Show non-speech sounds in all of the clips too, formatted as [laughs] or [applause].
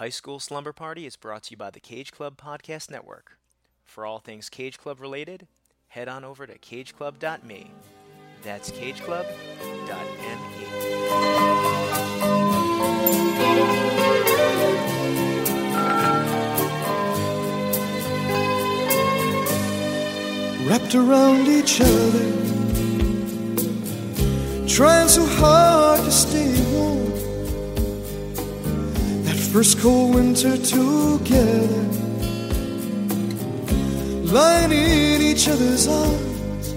High School Slumber Party is brought to you by the Cage Club Podcast Network. For all things Cage Club related, head on over to cageclub.me. That's cageclub.me. wrapped around each other, trying so hard to stay warm. First cold winter together, lying in each other's arms,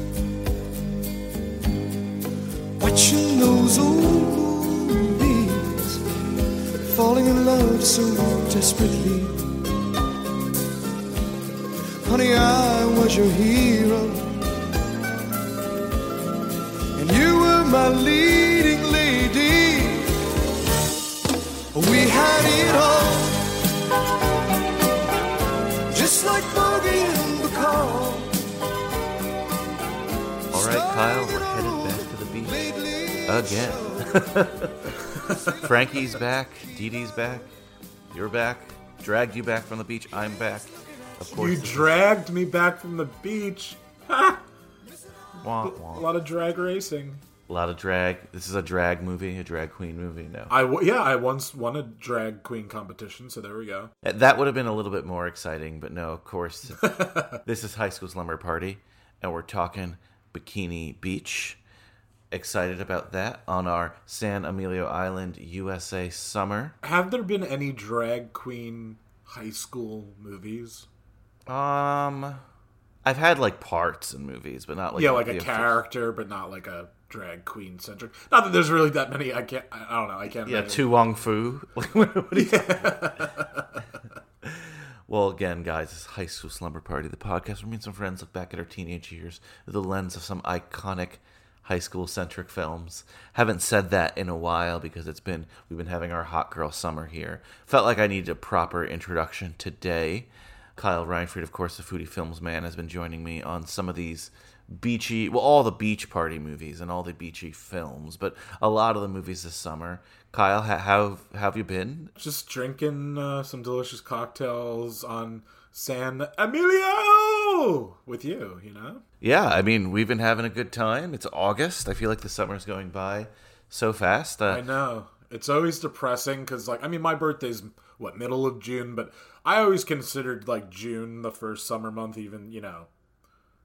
watching those old movies, falling in love so desperately. Honey, I was your hero. And you were my leading lady. We had it all. Just like Bogey and Bacall. All right, Kyle, we're headed back to the beach again. [laughs] Frankie's back, Dee Dee's back, you're back. Dragged you back from the beach. I'm back. Of course, You this is- dragged me back from the beach. [laughs] Wah, A lot of drag racing. A lot of drag. This is a drag movie, a drag queen movie. No, I w- yeah, I once won a drag queen competition, so there we go. that would have been a little bit more exciting, but no. Of course, [laughs] this is High School Slumber Party, and we're talking Bikini Beach. Excited about that on our San Emilio Island, USA summer. Have there been any drag queen high school movies? Um, I've had like parts in movies, but not like yeah, like a character, but not like a drag queen centric. Not that there's really that many. I can't. I don't know. I can't. Yeah, imagine. To Wong Foo. Like, [laughs] what what you talking [laughs] well, again, guys, this is High School Slumber Party, the podcast where me and some friends look back at our teenage years through the lens of some iconic high school centric films. Haven't said that in a while because it's been we've been having our hot girl summer here. Felt like I needed a proper introduction today. Kyle Reinfried, of course, the foodie films man, has been joining me on some of these beachy, well, all the beach party movies and all the beachy films, but a lot of the movies this summer. Kyle, how have you been? Just drinking uh, some delicious cocktails on San Emilio with you. You know. Yeah, I mean, we've been having a good time. It's August. I feel like the summer's going by so fast. Uh, I know. It's always depressing because, like, I mean, my birthday's what middle of June, but I always considered like June the first summer month, even you know,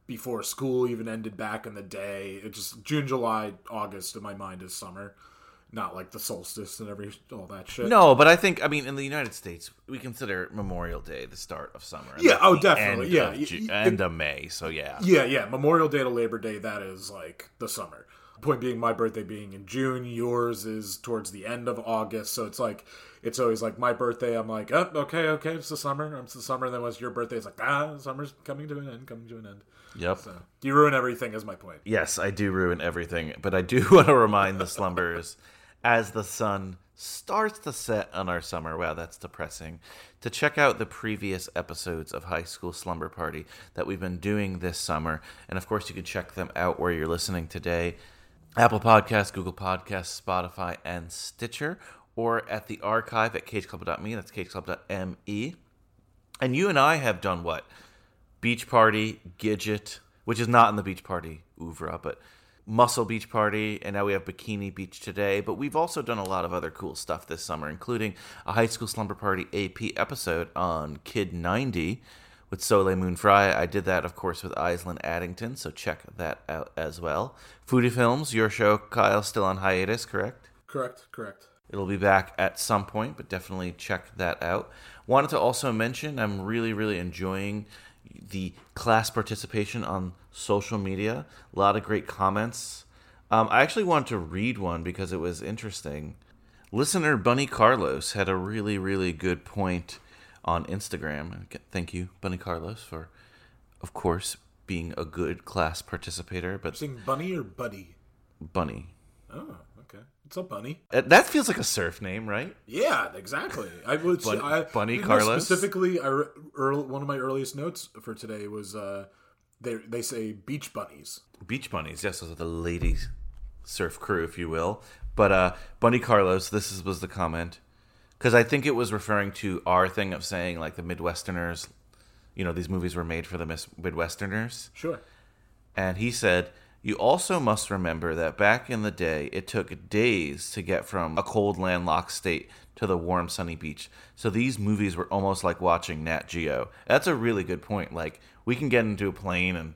before school even ended back in the day. It just June, July, August in my mind is summer, not like the solstice and every all that shit. No, but I think I mean in the United States we consider Memorial Day the start of summer. Yeah, oh, definitely, end yeah. of Ju- y- end of May. So yeah, Yeah, yeah. Memorial Day to Labor Day, that is like the summer. Point being, my birthday being in June, yours is towards the end of August. So it's like, it's always like my birthday. I'm like, oh, okay, okay, it's the summer. It's the summer. And then once your birthday, it's like, ah, summer's coming to an end, coming to an end. Yep. So you ruin everything, is my point. Yes, I do ruin everything, but I do [laughs] want to remind the slumbers as the sun starts to set on our summer. Wow, that's depressing. To check out the previous episodes of High School Slumber Party that we've been doing this summer. And of course, you can check them out where you're listening today Apple Podcasts, Google Podcasts, Spotify, and Stitcher, or at the archive at cageclub.me. That's cageclub.me. And you and I have done what? Beach Party, Gidget, which is not in the Beach Party oeuvre, but Muscle Beach Party, and now we have Bikini Beach today. But we've also done a lot of other cool stuff this summer, including a High School Slumber Party AP episode on Kid 90 with Soleil Moon Fry. I did that, of course, with Island Addington, so check that out as well. Foodie Films, your show, Kyle, still on hiatus, correct? Correct, correct. It'll be back at some point, but definitely check that out. Wanted to also mention I'm really, really enjoying the class participation on social media. A lot of great comments. Um, I actually wanted to read one because it was interesting. Listener Bunny Carlos had a really, really good point on Instagram. Thank you, Bunny Carlos, for, of course, being a good class participator. But Saying bunny or buddy? Bunny. Oh. What's up, bunny? Uh, That feels like a surf name, right? Yeah, exactly. I would. Bun- I, Bunny Carlos? Specifically, I, re- earl one of my earliest notes for today was uh, they they say beach bunnies. Beach Bunnies, yes, those are the ladies surf crew, if you will. But uh, Bunny Carlos, this is, was the comment. because I think it was referring to our thing of saying like the Midwesterners, you know, these movies were made for the Midwesterners. Sure. And he said, You also must remember that back in the day, it took days to get from a cold, landlocked state to the warm, sunny beach. So these movies were almost like watching Nat Geo. That's a really good point. Like, we can get into a plane and,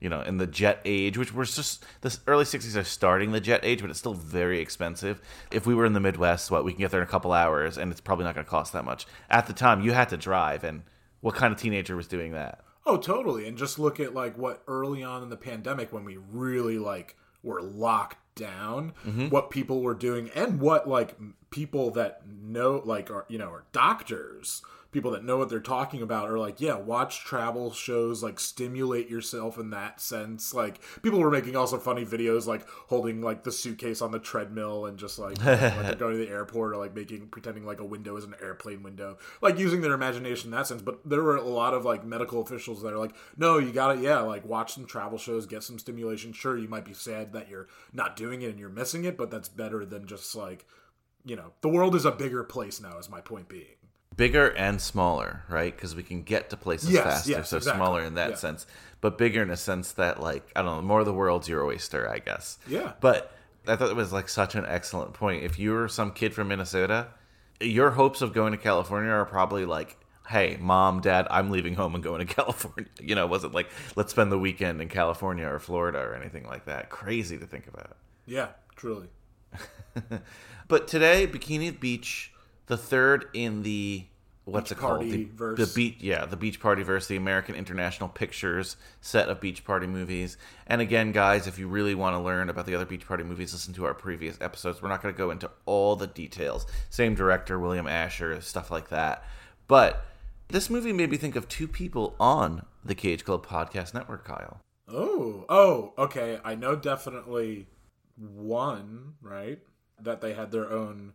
you know, in the jet age, which was just the early 60s are starting the jet age, but it's still very expensive. If we were in the Midwest, what, we can get there in a couple hours and it's probably not going to cost that much. At the time, you had to drive. And what kind of teenager was doing that? Oh, totally. And just look at like what early on in the pandemic when we really like were locked down, mm-hmm. what people were doing and what like people that know like are you know are doctors, people that know what they're talking about are like, yeah, watch travel shows, like stimulate yourself in that sense. Like people were making also funny videos like holding like the suitcase on the treadmill and just like, you know, like [laughs] going to the airport or like making pretending like a window is an airplane window. Like using their imagination in that sense. But there were a lot of like medical officials that are like, no, you gotta yeah, like watch some travel shows, get some stimulation. Sure, you might be sad that you're not doing it and you're missing it, but that's better than just like you know, the world is a bigger place now, is my point being. Bigger and smaller, right? Because we can get to places Yes, faster. yes, so exactly. smaller in that Yeah. sense, but bigger in a sense that, like, I don't know, more of the world's your oyster, I guess. Yeah. But I thought it was like such an excellent point. If you were some kid from Minnesota, your hopes of going to California are probably like, hey, mom, dad, I'm leaving home and going to [laughs] California. You know, it wasn't like, let's spend the weekend in California or Florida or anything like that. Crazy to think about. Yeah, truly. [laughs] But today, Bikini Beach, the third in the what's Beach it called? Party The, verse. the beach, yeah, the Beach Party verse, the American International Pictures set of Beach Party movies. And again, guys, if you really want to learn about the other Beach Party movies, listen to our previous episodes. We're not going to go into all the details. Same director, William Asher, stuff like that. But this movie made me think of two people on the Cage Club Podcast Network, Kyle. Oh, oh, okay. I know definitely one, right? That they had their own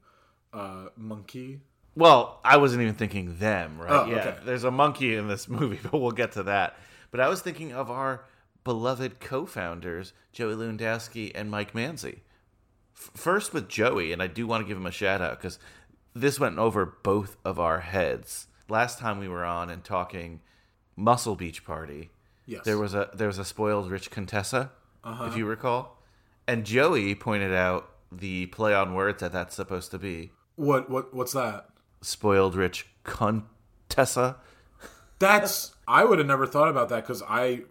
uh, monkey. Well, I wasn't even thinking them, right? Oh, yeah, okay. there's a monkey in this [laughs] movie, but we'll get to that. But I was thinking of our beloved co-founders, Joey Lewandowski and Mike Manzi. F- first with Joey, and I do want to give him a shout out because this went over both of our heads. Last time we were on and talking Muscle Beach Party, Yes. there was a there was a spoiled rich Contessa, if you recall, and Joey pointed out the play on words that that's supposed to be what what what's that? spoiled rich Contessa. That's I would have never thought about that because I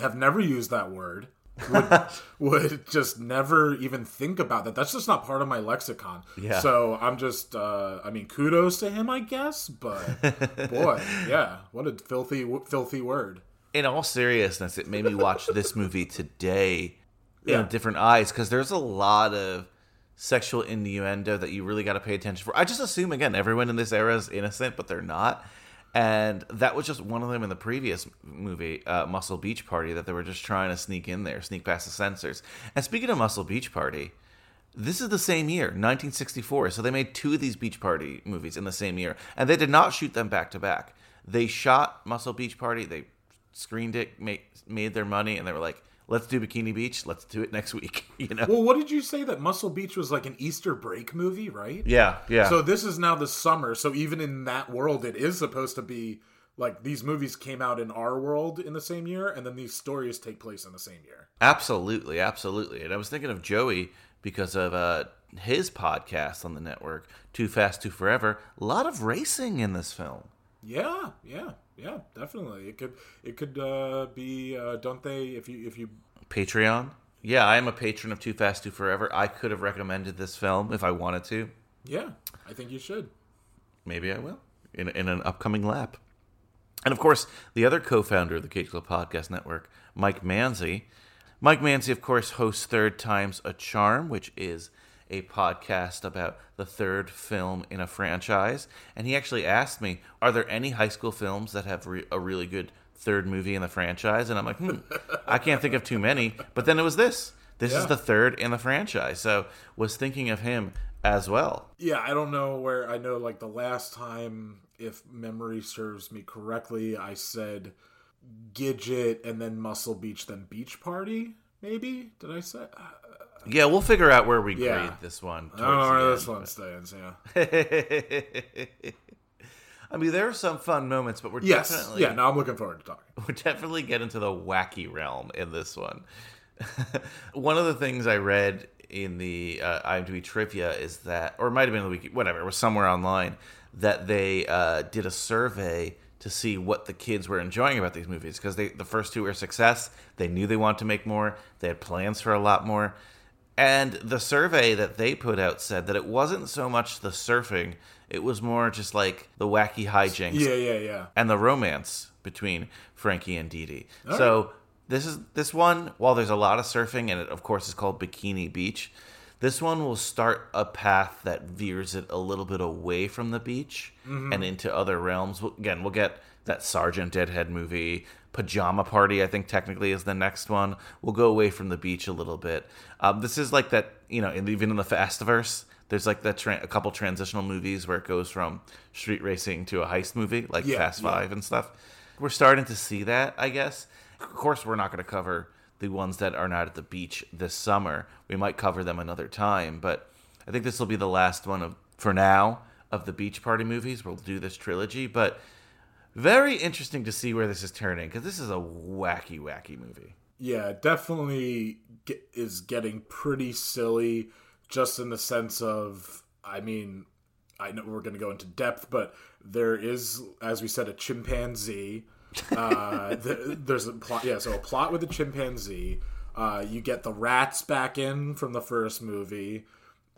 have never used that word. Would, [laughs] would just never even think about that. That's just not part of my lexicon. Yeah. So I'm just, uh, I mean, kudos to him, I guess. But [laughs] boy, yeah, what a filthy, filthy word. In all seriousness, it made me watch this movie today Yeah. in different eyes because there's a lot of sexual innuendo that you really got to pay attention for. I just assume again everyone in this era is innocent, but they're not. And that was just one of them in the previous movie, uh, Muscle Beach Party, that they were just trying to sneak in there, sneak past the censors. And speaking of Muscle Beach Party, this is the same year, 1964. So they made two of these beach party movies in the same year, and they did not shoot them back to back. They shot Muscle Beach Party, they screened it, made, made their money, and they were like, "Let's do Bikini Beach. Let's do it next week." [laughs] You know? Well, what did you say that Muscle Beach was like an Easter break movie, right? yeah, yeah. So this is now the summer. So even in that world, it is supposed to be like these movies came out in our world in the same year, and then these stories take place in the same year. Absolutely, absolutely. And I was thinking of Joey because of uh, his podcast on the network, Too Fast, Too Forever. A lot of racing in this film. Yeah, yeah, yeah, definitely. It could it could uh, be uh, don't they if you if you Patreon. Yeah, I am a patron of Too Fast, Too Forever. I could have recommended this film if I wanted to. yeah, I think you should. Maybe I will in, in an upcoming lap. And of course, the other co founder of the Cage Club Podcast Network, Mike Manzi. Mike Manzi, of course, hosts Third Times a Charm, which is a podcast about the third film in a franchise. And he actually asked me, Are there any high school films that have re- a really good third movie in the franchise? And I'm like, hmm, I can't think of too many. But then it was this. This is the third in the franchise. So was thinking of him as well. Yeah, I don't know where I know like the last time, if memory serves me correctly, I said Gidget and then Muscle Beach, then Beach Party. Maybe did I say? Yeah, we'll figure out where we Yeah. grade this one. I don't know where this the one end, stands. Yeah. [laughs] I mean, there are some fun moments, but we're Yes. definitely Yeah. No, I'm looking forward to talking. [laughs] we definitely get into the wacky realm in this one. [laughs] one of the things I read in the uh, IMDb trivia is that, or it might have been the week, whatever, it was somewhere online that they uh, did a survey to see what the kids were enjoying about these movies because they the first two were a success. They knew they wanted to make more. They had plans for a lot more. And the survey that they put out said that it wasn't so much the surfing, it was more just like the wacky hijinks Yeah. Yeah. Yeah. and the romance between Frankie and Dee Dee. So this is this one. While there's a lot of surfing, and it of course is called Bikini Beach, this one will start a path that veers it a little bit away from the beach mm-hmm. and into other realms. Again, we'll get that Sergeant Deadhead movie. Pajama Party, I think technically is the next one. We'll go away from the beach a little bit. Um, this is like that, you know, even in the Fastiverse, there's like that tra- a couple transitional movies where it goes from street racing to a heist movie, like Yeah, Fast yeah. Five and stuff. We're starting to see that, I guess. Of course, we're not going to cover the ones that are not at the beach this summer. We might cover them another time, but I think this will be the last one of for now of the beach party movies. We'll do this trilogy, but very interesting to see where this is turning because this is a wacky, wacky movie. Yeah, definitely get, is getting pretty silly just in the sense of, I mean, I know we're going to go into depth, but there is, as we said, a chimpanzee. Uh, [laughs] th there's a plot, yeah, so a plot with a chimpanzee. Uh, you get the rats back in from the first movie.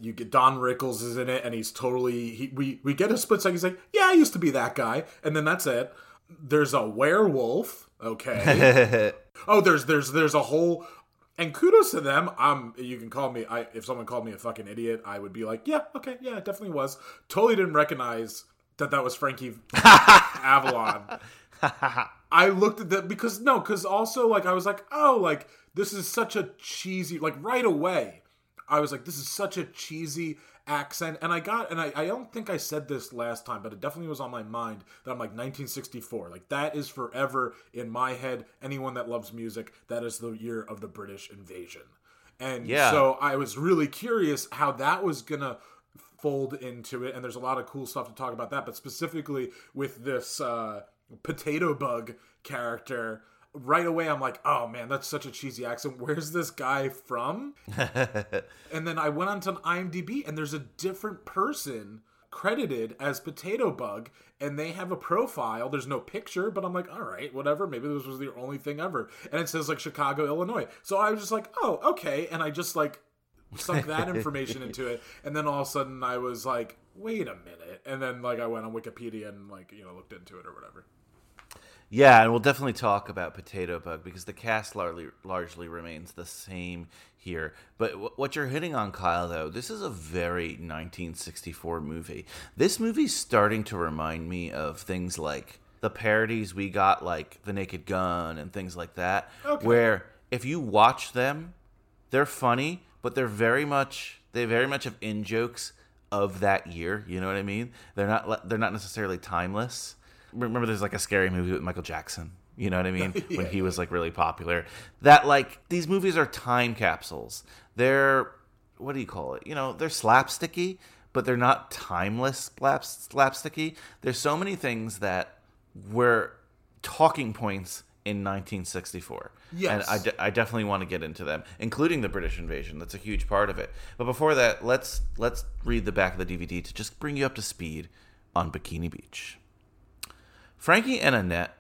You get Don Rickles is in it, and he's totally. He, we we get a split second. He's like, "Yeah, I used to be that guy," and then that's it. There's a werewolf. Okay. [laughs] Oh, there's there's there's a whole and kudos to them. Um, you can call me. I if someone called me a fucking idiot, I would be like, yeah, okay, yeah, it definitely was. Totally didn't recognize that that was Frankie [laughs] Avalon. I looked at that because no, because also like I was like, oh, like this is such a cheesy. Like right away, I was like, this is such a cheesy accent, and I got and I I don't think I said this last time, but it definitely was on my mind that I'm like 1964. Like that is forever in my head. Anyone that loves music, that is the year of the British invasion. And Yeah. so I was really curious how that was gonna fold into it and there's a lot of cool stuff to talk about that but specifically with this uh potato bug character right away i'm like oh man that's such a cheesy accent. Where's this guy from? [laughs] And then i went onto an imdb and there's a different person credited as potato bug and they have a profile. There's no picture but i'm like all right whatever. Maybe this was the only thing ever. And it says like chicago illinois. So i was just like oh okay. And i just like sunk that [laughs] information into it. And then all of a sudden i was like wait a minute. And then like i went on wikipedia and like you know looked into it or whatever Yeah, and we'll definitely talk about Potato Bug because the cast largely largely remains the same here. But w- what you're hitting on, Kyle, though, this is a very 1964 movie. This movie's starting to remind me of things like the parodies we got, like The Naked Gun and things like that, Okay. where if you watch them, they're funny, but they're very much they very much have in jokes of that year. You know what I mean? They're not they're not necessarily timeless. Remember, there's like a scary movie with Michael Jackson. You know what I mean? [laughs] when he was like really popular. That like these movies are time capsules. They're what do you call it? You know, they're slapsticky, but they're not timeless slap, slapsticky. There's so many things that were talking points in 1964. Yes. And I, de- I definitely want to get into them, including the British invasion. That's a huge part of it. But before that, let's let's read the back of the DVD to just bring you up to speed on Bikini Beach. Frankie and Annette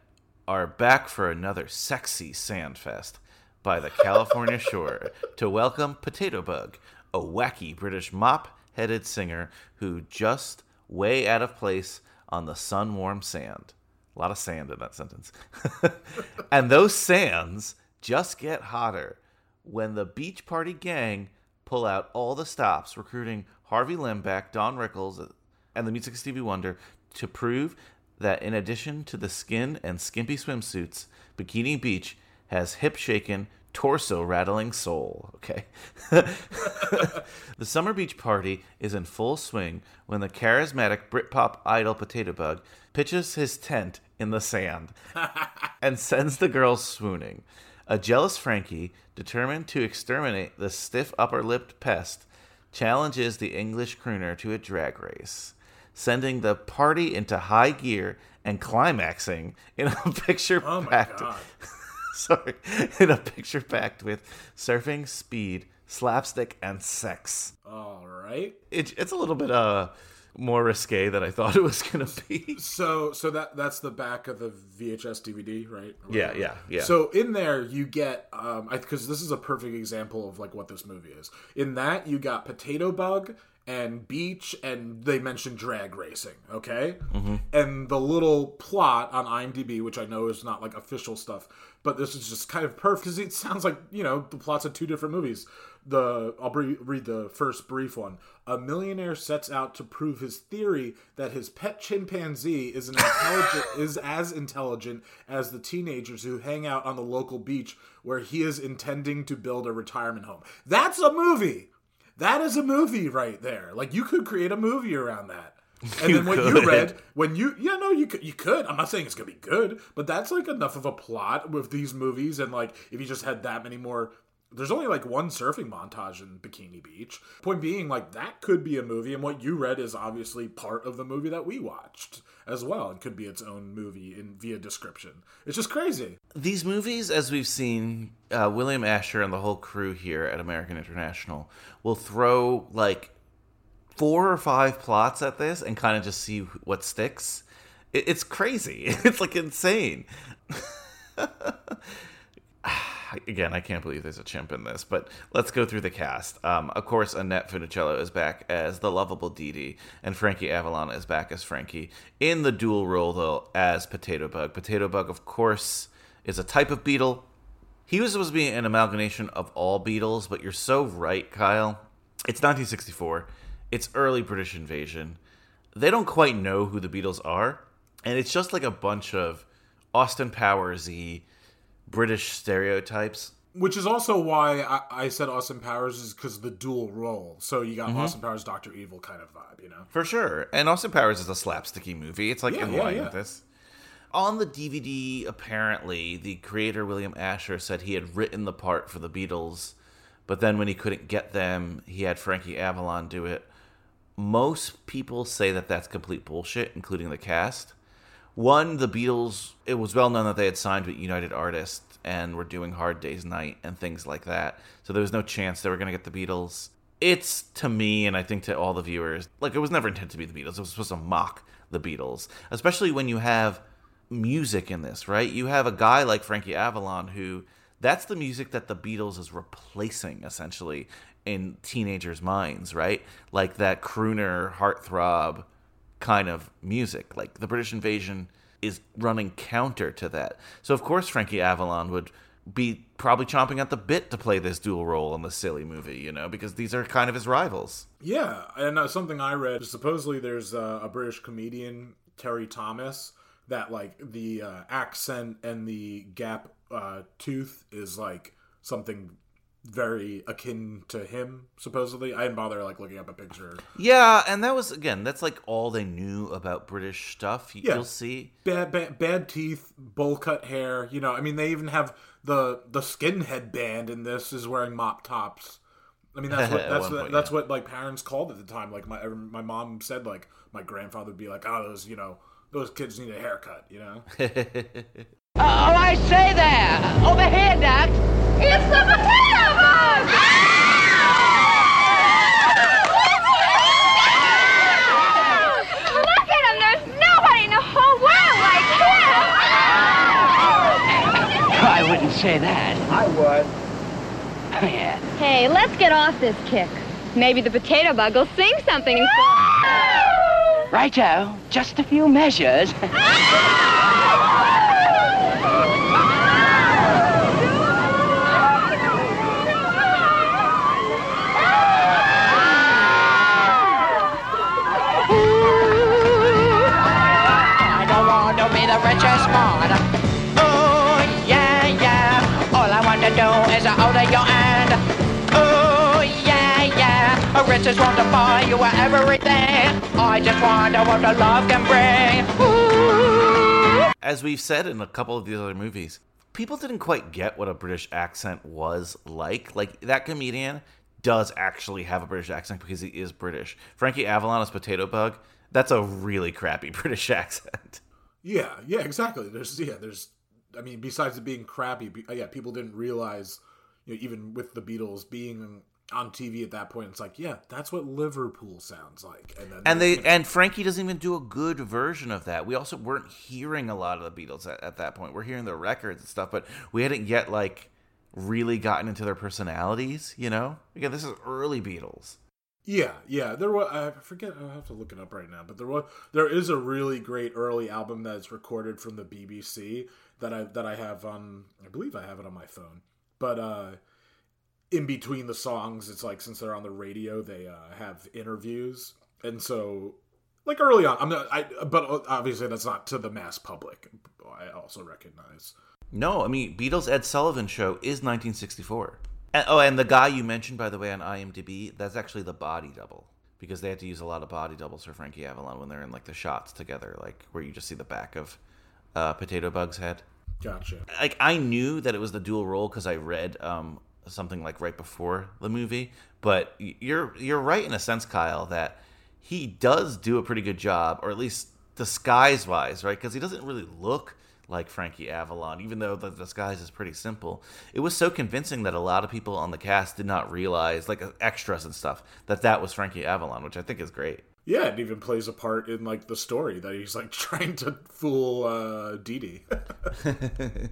are back for another sexy sand fest by the California shore to welcome Potato Bug, a wacky British mop-headed singer who just way out of place on the sun-warm sand. A lot of sand in that sentence. [laughs] and those sands just get hotter when the beach party gang pull out all the stops, recruiting Harvey Lembeck, Don Rickles, and the music of Stevie Wonder to prove that in addition to the skin and skimpy swimsuits, Bikini Beach has hip shaken, torso rattling soul. Okay. [laughs] the Summer Beach Party is in full swing when the charismatic Britpop idol Potato Bug pitches his tent in the sand [laughs] and sends the girls swooning. A jealous Frankie, determined to exterminate the stiff upper lipped pest, challenges the English crooner to a drag race, sending the party into high gear and climaxing in a [laughs] picture Oh my packed god. [laughs] sorry, in a picture packed with surfing, speed, slapstick, and sex. All right. It, it's a little bit uh more risque than I thought it was gonna be. So so that that's the back of the VHS DVD, right? Yeah, yeah, yeah. So in there you get um because this is a perfect example of like what this movie is. In that you got Potato Bug and Beach and they mentioned drag racing, okay? Mm-hmm. And the little plot on IMDb, which I know is not like official stuff, but this is just kind of perfect because it sounds like you know the plots of two different movies. The I'll bre- read the first brief one. A millionaire sets out to prove his theory that his pet chimpanzee is an intelligent [laughs] is as intelligent as the teenagers who hang out on the local beach where he is intending to build a retirement home. That's a movie. That is a movie right there. Like you could create a movie around that. And You then what could. you read when you yeah no you could you could I'm not saying it's gonna be good but that's like enough of a plot with these movies and like if you just had that many more there's only like one surfing montage in Bikini Beach point being like that could be a movie and what you read is obviously part of the movie that we watched as well and could be its own movie in via description it's just crazy These movies, as we've seen, uh, William Asher and the whole crew here at American International will throw like four or five plots at this and kind of just see what sticks. It, it's crazy. [laughs] It's like insane. [laughs] Again, I can't believe there's a chimp in this, but let's go through the cast. Um, of course, Annette Funicello is back as the lovable Dee Dee, and Frankie Avalon is back as Frankie. In the dual role, though, as Potato Bug. Potato Bug, of course, is a type of beetle. He was supposed to be an amalgamation of all beetles, but you're so right, Kyle. It's 1964. It's early British invasion. They don't quite know who the Beatles are, and it's just like a bunch of Austin Powers Powersy British stereotypes. which is also why I, I said Austin Powers is because the dual role so you Mm-hmm. got Austin Powers Doctor Evil kind of vibe you know For sure. And Austin Powers is a slapsticky movie. It's like Yeah, in yeah, line yeah. with this. On the DVD, apparently, the creator William Asher said he had written the part for the Beatles, but then when he couldn't get them, he had Frankie Avalon do it. Most people say that that's complete bullshit, including the cast. One, the Beatles, it was well known that they had signed with United Artists and were doing Hard Day's Night and things like that. So there was no chance they were going to get the Beatles. It's to me, and I think to all the viewers, like it was never intended to be the Beatles. It was supposed to mock the Beatles, especially when you have music in this, right? You have a guy like Frankie Avalon who that's the music that the Beatles is replacing essentially in teenagers' minds, right? Like that crooner, heartthrob kind of music. Like the British invasion is running counter to that. So of course Frankie Avalon would be probably chomping at the bit to play this dual role in the silly movie, you know, because these are kind of his rivals. Yeah, and uh, something I read supposedly there's uh, a British comedian Terry Thomas that like the uh, accent and the gap uh, tooth is like something very akin to him. Supposedly, I didn't bother like looking up a picture. Yeah, and that was again, that's like all they knew about British stuff. You- Yeah. You'll see. Bad, bad, bad teeth, bowl cut hair. You know, I mean, they even have the the skinhead band in this is wearing mop tops. I mean, that's [laughs] what At that's what, point, that's yeah. what like parents called at the time. Like my er, my mom said, like my grandfather would be like, "Oh, those you know those kids need a haircut." You know, [laughs] Oh, I say there! Over here, Doc! It's the potato bug! Look at him! There's nobody in the whole world like him! I wouldn't say that. I would. Oh, yeah. Hey, let's get off this kick. Maybe the potato bug will sing something and Righto. Just a few measures. [laughs] All I want to do is hold out your hand. Oh, yeah, yeah. Riches want to buy you everything. I just wonder what the love can bring. Ooh. As we've said in a couple of these other movies, people didn't quite get what a British accent was like. Like that comedian does actually have a British accent because he is British. Frankie Avalon as Potato Bug, that's a really crappy [laughs] British accent. Yeah, yeah, exactly. There's yeah, there's. I mean, besides it being crappy, be- uh, yeah, people didn't realize, you know, even with the Beatles being on TV at that point, it's like, yeah, that's what Liverpool sounds like, and then And they and Frankie doesn't even do a good version of that. We also weren't hearing a lot of the Beatles at, at that point. We're hearing their records and stuff, but we hadn't yet like really gotten into their personalities. You know, again, this is early Beatles. Yeah, yeah. There was I forget. I have to look it up right now. But there was there is a really great early album that's recorded from the BBC that I that I have on. I believe I have it on my phone. But uh, in between the songs, it's like since they're on the radio, they uh, have interviews, and so like early on, I'm not. I but obviously that's not to the mass public. I also recognize. No, I mean Beatles Ed Sullivan show is 1964. And, oh, and the guy you mentioned, by the way, on IMDb, that's actually the body double because they had to use a lot of body doubles for Frankie Avalon when they're in like the shots together, like where you just see the back of uh, Potato Bug's head. Gotcha. Like I knew that it was the dual role because I read um, something like right before the movie, but you're you're right in a sense, Kyle, that he does do a pretty good job, or at least disguise wise, right? Because he doesn't really look like Frankie Avalon, even though the disguise is pretty simple. It was so convincing that a lot of people on the cast did not realize, like extras and stuff, that that was Frankie Avalon, which I think is great. Yeah, it even plays a part in like the story that he's like [laughs] trying to fool uh, Dee Dee. [laughs]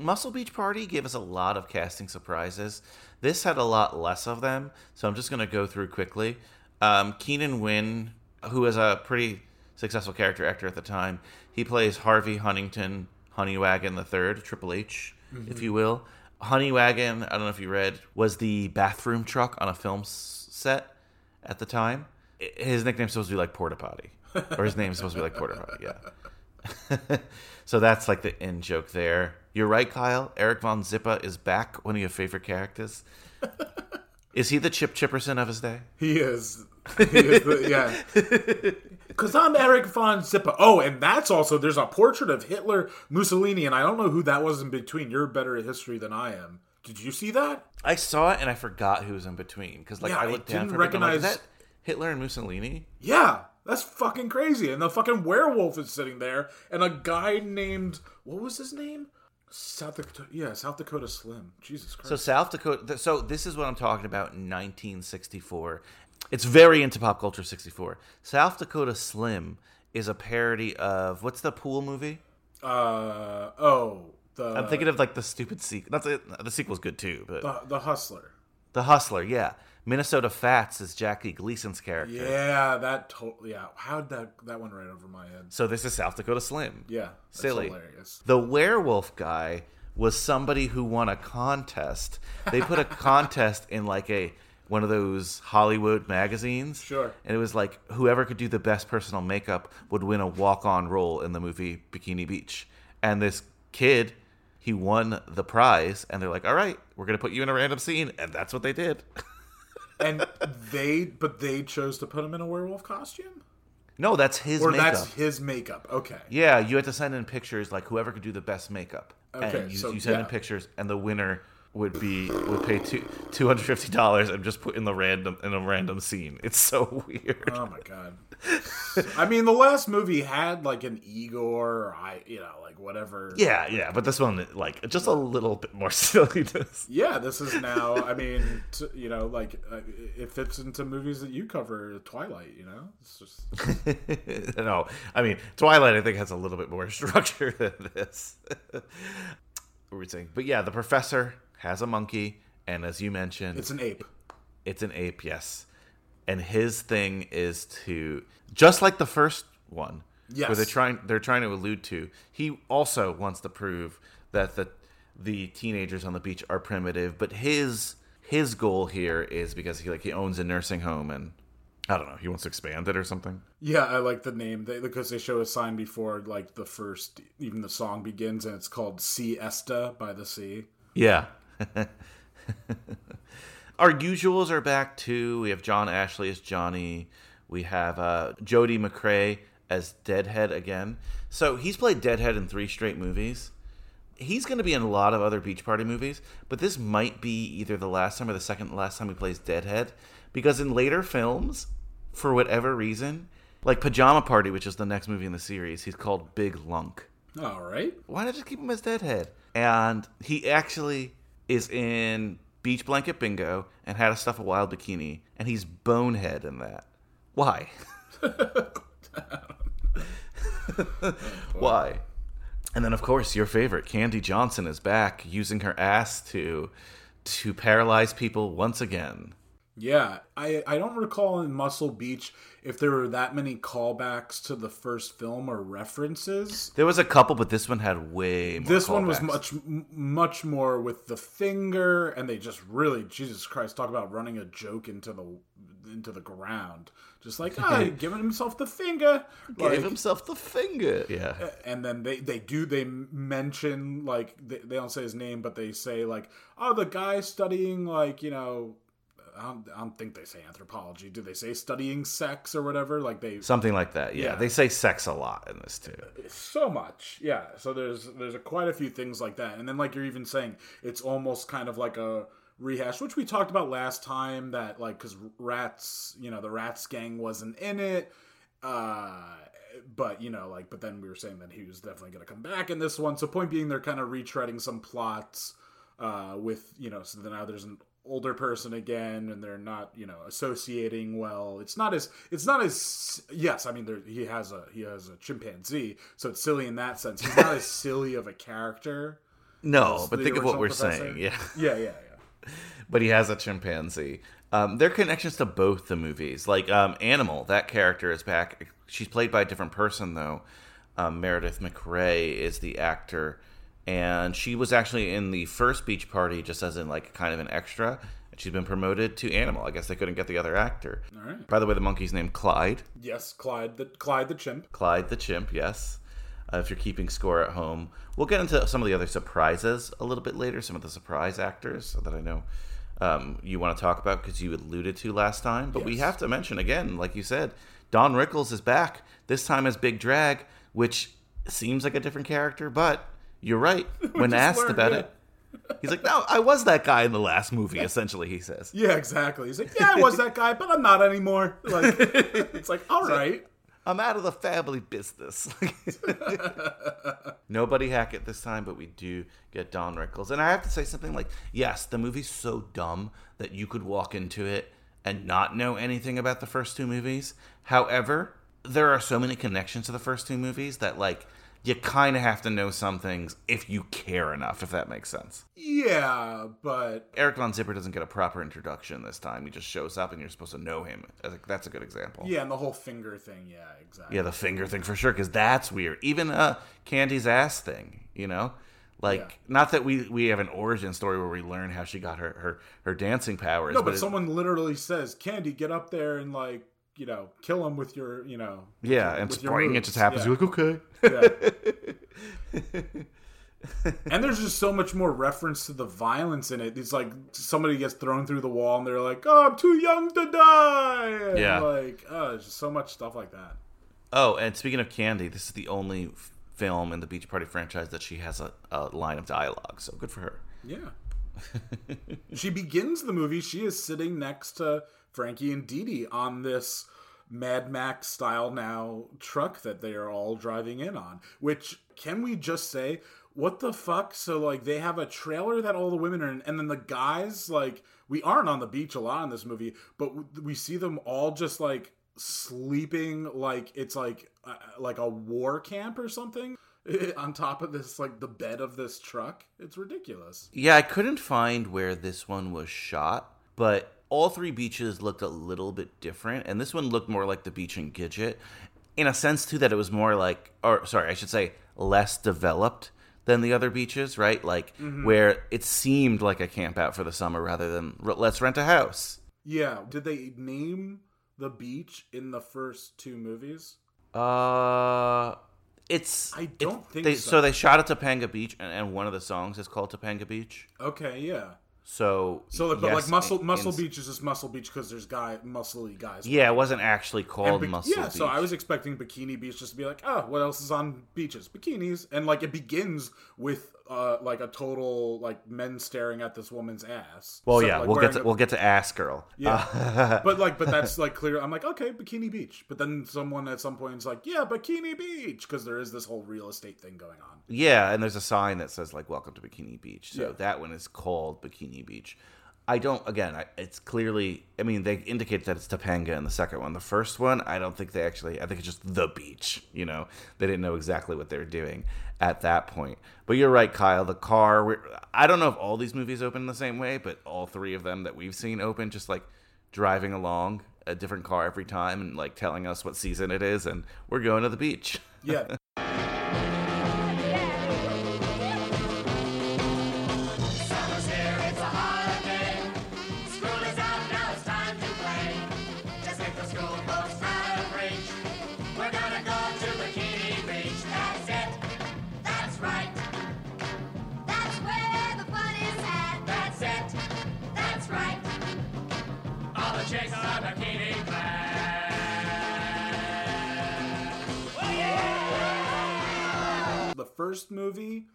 Muscle Beach Party gave us a lot of casting surprises. This had a lot less of them, so I'm just going to go through quickly. Um, Keenan Wynn, who is a pretty successful character actor at the time, he plays Harvey Huntington Honeywagon the Third, Triple H, if you will. Honeywagon, I don't know if you read, was the bathroom truck on a film set at the time. His nickname's supposed to be like Porta Potty, or his name's supposed to be like Porta Potty. Yeah. [laughs] so that's like the in joke there. You're right, Kyle. Eric Von Zipper is back, one of your favorite characters. is he the Chip Chipperson of his day? He is. He is the, yeah. [laughs] Because I'm Eric von Zipper. Oh, and that's also, there's a portrait of Hitler, Mussolini, and I don't know who that was in between. You're better at history than I am. Did you see that? I saw it and I forgot who was in between because like Yeah, I I down didn't for a bit, like, recognize- is that Hitler and Mussolini? Yeah, that's fucking crazy. And the fucking werewolf is sitting there, and a guy named, what was his name? South Dakota, yeah, South Dakota Slim. Jesus Christ. So South Dakota. So this is what I'm talking about. in 1964. It's very into pop culture. 64. South Dakota Slim is a parody of what's the pool movie? uh, oh, the, I'm thinking of like the stupid sequel. Not the, the sequel's good too, but the, the Hustler. the Hustler. Yeah, Minnesota Fats is Jackie Gleason's character. Yeah, that totally, yeah. How'd that, that went right over my head? So this is South Dakota Slim. Yeah, that's silly. hilarious. The werewolf guy was somebody who won a contest. They put a [laughs] contest in like a one of those Hollywood magazines. Sure. And it was like whoever could do the best personal makeup would win a walk-on role in the movie Bikini Beach. And this kid, he won the prize and they're like, "All right, we're going to put you in a random scene." And that's what they did. [laughs] and they but they chose to put him in a werewolf costume no, that's his or makeup. that's his makeup okay Yeah, you had to send in pictures like whoever could do the best makeup. Okay, and you, so, you send in pictures, and the winner would be would pay two two hundred fifty dollars and just put in the random in a random scene. [laughs] It's so weird. oh my god i mean the last movie had like an igor or i you know like whatever yeah, yeah, but this one like just a little bit more [laughs] silliness. yeah this is now i mean t- you know like uh, it fits into movies that you cover twilight you know it's just [laughs] no, I mean Twilight. I think has a little bit more structure than this. what were we saying? But yeah, the professor has a monkey, and as you mentioned, it's an ape It's an ape, yes. And his thing is to just like the first one, Yes. where they're trying they're trying to allude to. He also wants to prove that the the teenagers on the beach are primitive, but his his goal here is because he like he owns a nursing home and I don't know, he wants to expand it or something. yeah i like the name they, because they show a sign before like the first even the song begins and it's called siesta by the sea Yeah. [laughs] Our usuals are back too. We have John Ashley as Johnny. We have uh, Jody McCrea as Deadhead again. So he's played Deadhead in three straight movies. he's going to be in a lot of other Beach Party movies, but this might be either the last time or the second last time he plays Deadhead, because in later films, for whatever reason, like Pajama Party, which is the next movie in the series, he's called Big Lunk. All right. Why not just keep him as Deadhead? And he actually is in Beach Blanket Bingo and How to Stuff a Wild Bikini, and he's Bonehead in that. Why? Why? And then, of course, your favorite, Candy Johnson, is back using her ass to to paralyze people once again. Yeah, I I don't recall in Muscle Beach if there were that many callbacks to the first film or references. There was a couple, but this one had way more. This one was much much more with the finger, and they just really Jesus Christ talk about running a joke into the into the ground, just like ah, [laughs] giving himself the finger. Gave Like, himself the finger. Yeah. and then they they do they mention like they, they don't say his name but they say like oh the guy studying like you know I don't, I don't think they say anthropology do they say studying sex or whatever like they Something like that. Yeah. Yeah. They say sex a lot in this too. so much yeah so there's there's a, quite a few things like that and then like you're even saying it's almost kind of like a rehash which we talked about last time that like because rats you know the rats gang wasn't in it uh but you know like but then we were saying that he was definitely going to come back in this one so point being they're kind of retreading some plots uh with you know so then now there's an older person again and they're not you know associating well it's not as it's not as yes i mean there he has a he has a chimpanzee so it's silly in that sense he's not as [laughs] silly of a character No, but think of what we're professor. saying. Yeah. [laughs] yeah yeah yeah but he has a chimpanzee. Um, there are connections to both the movies. Like um, Animal, that character is back. She's played by a different person though. Um, Meredith MacRae is the actor, and she was actually in the first Beach Party, just as in like kind of an extra. And she's been promoted to Animal. I guess they couldn't get the other actor. All right. By the way, the monkey's named Clyde. yes clyde the clyde the chimp Clyde the chimp, yes. Uh, if you're keeping score at home, we'll get into some of the other surprises a little bit later. Some of the surprise actors that I know um, you want to talk about because you alluded to last time. But we have to mention again, like you said, Don Rickles is back this time as Big Drag, which seems like a different character. But you're right. [laughs] When asked learned, about yeah. it, he's like, "No, I was that guy in the last movie." Essentially, he says. yeah exactly he's like yeah i was that guy but i'm not anymore like [laughs] it's like all right I'm out of the family business. [laughs] No Buddy Hackett this time, but we do get Don Rickles. And I have to say something like, yes, the movie's so dumb that you could walk into it and not know anything about the first two movies. However, there are so many connections to the first two movies that, like, you kind of have to know some things if you care enough, if that makes sense. yeah but Eric Von Zipper doesn't get a proper introduction this time. He just shows up and you're supposed to know him. I think That's a good example. yeah and the whole finger thing yeah exactly Yeah, the finger thing for sure, because that's weird. Even uh, Candy's ass thing, you know, like Yeah. not that we we have an origin story where we learn how she got her her, her dancing powers. No, but it- someone literally says, "Candy, get up there and like, you know, kill him with your, you know." yeah, and spring it just happens. Yeah. You're like, okay, Yeah. and there's just so much more reference to the violence in it. It's like somebody gets thrown through the wall and they're like, "Oh, I'm too young to die." And Yeah. like, oh, there's just so much stuff like that. Oh, and speaking of Candy, this is the only film in the Beach Party franchise that she has a, a line of dialogue. So good for her. Yeah. [laughs] she begins the movie. She is sitting next to Frankie and Dee Dee on this Mad Max style now truck that they are all driving in on. Which, can we just say, what the fuck? So, like, they have a trailer that all the women are in, and then the guys, like, we aren't on the beach a lot in this movie, but we see them all just, like, sleeping like it's like uh, like a war camp or something [laughs] on top of this like the bed of this truck it's ridiculous Yeah, I couldn't find where this one was shot, but all three beaches looked a little bit different, and this one looked more like the beach in Gidget, in a sense too that it was more like, or sorry, I should say, less developed than the other beaches, right? Like where it seemed like a camp out for the summer rather than let's rent a house. Yeah. Did they name the beach in the first two movies? Uh, it's I don't it- think they, so. So they shot at Topanga Beach, and, and one of the songs is called Topanga Beach. Okay, yeah. So So, like, but yes, like Muscle in- Muscle in- Beach is just Muscle Beach because there's guy muscly guys. Yeah, it wasn't actually And called bi- Muscle yeah, Beach. so I was expecting Bikini Beach just to be like, oh, what else is on beaches? Bikinis, and like it begins with uh like a total like men staring at this woman's ass. well, So, yeah, like, we'll get to a- we'll get to Ass Girl. Yeah, [laughs] but like, but that's like clear. I'm like, okay, Bikini Beach. But then someone at some point is like, yeah, Bikini Beach, because there is this whole real estate thing going on. Yeah, and there's a sign that says like "Welcome to Bikini Beach." So Yeah. that one is called Bikini Beach. I don't. Again, I, it's clearly. I mean, they indicate that it's Topanga in the second one. The first one, I don't think they actually. I think it's just the beach. You know, they didn't know exactly what they were doing at that point. But you're right, Kyle. The car. We're, I don't know if all these movies open the same way, but all three of them that we've seen open just like driving along a different car every time and like telling us what season it is, and we're going to the beach. Yeah, [laughs] first movie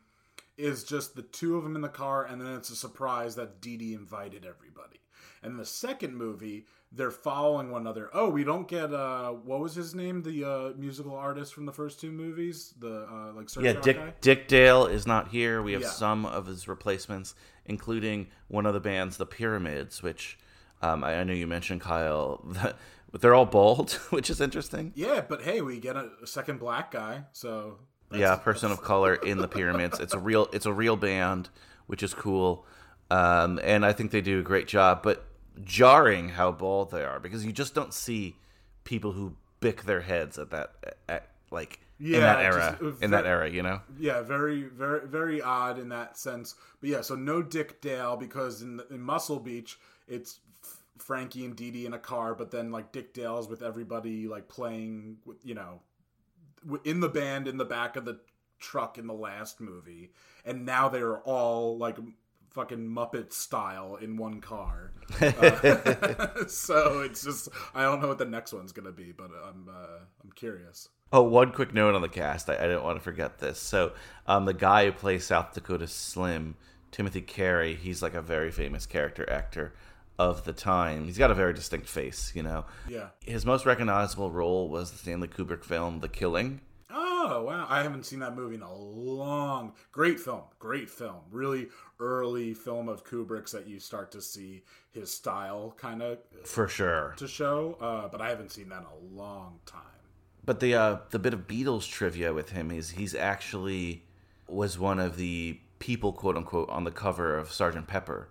is just the two of them in the car, and then it's a surprise that Dee Dee invited everybody. And the second movie, they're following one another. Oh, we don't get uh, what was his name? The uh, musical artist from the first two movies, the uh, like surf Yeah, Dick guy. Dick Dale is not here. We have Yeah. some of his replacements, including one of the bands, the Pyramids, which um, I, I know you mentioned, Kyle. But [laughs] they're all bald, [laughs] which is interesting. Yeah, but hey, we get a, a second black guy, so yeah, person of color in the Pyramids. It's a real it's a real band, which is cool, um, and I think they do a great job. But jarring how bald they are because you just don't see people who bick their heads at that at, like in that era uh, in that era, you know. yeah, very, very, very odd in that sense. But yeah, so no Dick Dale because in, in Muscle Beach it's Frankie and Dee Dee in a car, but then like Dick Dale's with everybody like playing, you know, in the band in the back of the truck in the last movie, and now they're all like fucking Muppet style in one car. Uh, [laughs] [laughs] so it's just I don't know what the next one's gonna be, but I'm uh, I'm curious. Oh, one quick note on the cast. I, I didn't want to forget this. So, um, the guy who plays South Dakota Slim, Timothy Carey, he's like a very famous character actor of the time. He's got a very distinct face, you know. Yeah. His most recognizable role was the Stanley Kubrick film The Killing. Oh wow! I haven't seen that movie in a long. Great film, great film. Really early film of Kubrick's that you start to see his style kind of For sure. to show. Uh, but I haven't seen that in a long time. But the uh, the bit of Beatles trivia with him is he's actually was one of the people, quote unquote, on the cover of Sergeant Pepper.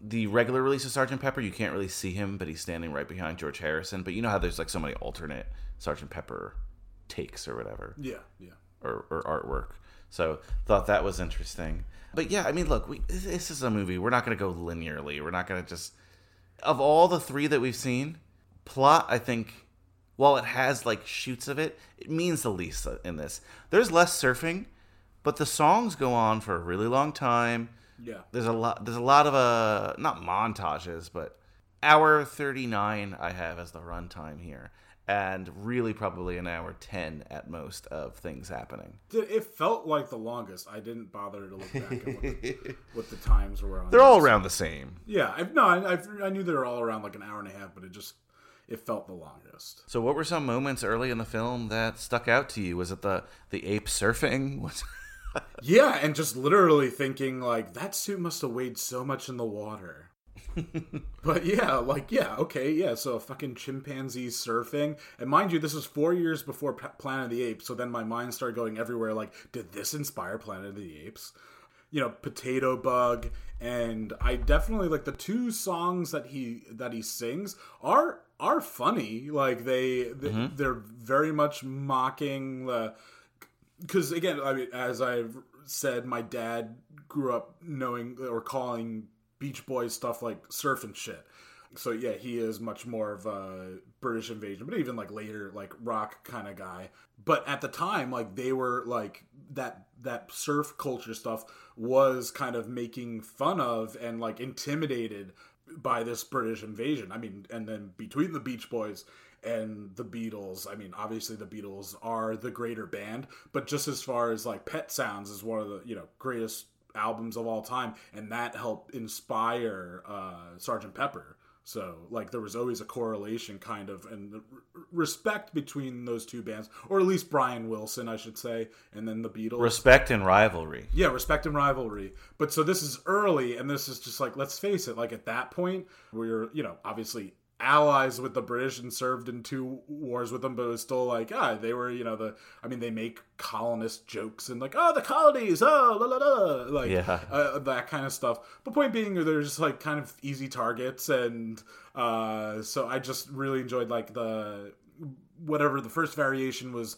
The regular release of Sergeant Pepper, you can't really see him, but he's standing right behind George Harrison. But you know how there's like so many alternate Sergeant Pepper takes or whatever, Yeah, yeah. or, or artwork. So thought that was interesting. But yeah, I mean, look, we, this is a movie. We're not going to go linearly. We're not going to just of all the three that we've seen, plot, I think, while it has like shoots of it, it means the least in this. There's less surfing, but the songs go on for a really long time. Yeah. There's a lot. There's a lot of uh, not montages, but hour 39 I have as the runtime here, and really probably an hour 10 at most of things happening. It felt like the longest. I didn't bother to look back at what the, [laughs] what the times were on. They're all around the same. Yeah, I, no, I, I, I knew they were all around like an hour and a half, but it just it felt the longest. So, what were some moments early in the film that stuck out to you? Was it the the ape surfing? [laughs] Was Yeah, and just literally thinking like that suit must have weighed so much in the water. [laughs] but yeah, like yeah, okay, yeah. So a fucking chimpanzee surfing, and mind you, this was four years before P- Planet of the Apes. So then my mind started going everywhere. Like, did this inspire Planet of the Apes? You know, Potato Bug, and I definitely like the two songs that he that he sings are are funny. Like they, they mm-hmm. they're very much mocking the because again, I mean, as I've said, my dad grew up knowing or calling Beach Boys stuff like surf and shit. so yeah, he is much more of a British invasion, but even like later, like rock kind of guy. But at the time, like they were like that that surf culture stuff was kind of making fun of and like intimidated by this British invasion. I mean, and then between the Beach Boys and the Beatles, I mean, obviously the Beatles are the greater band, but just as far as like Pet Sounds is one of the you know greatest albums of all time, and that helped inspire uh, Sergeant Pepper. So like there was always a correlation kind of and respect between those two bands, or at least Brian Wilson, I should say, and then the Beatles. Respect and rivalry. Yeah, respect and rivalry. But so this is early, and this is just like, let's face it, like at that point, we're you know, obviously allies with the British and served in two wars with them, but it was still like, ah, they were, you know, the, I mean, they make colonist jokes and like, oh, the colonies, oh, la la la, like Yeah. uh, that kind of stuff. But point being, they're just like kind of easy targets, and uh, so I just really enjoyed like the whatever the first variation was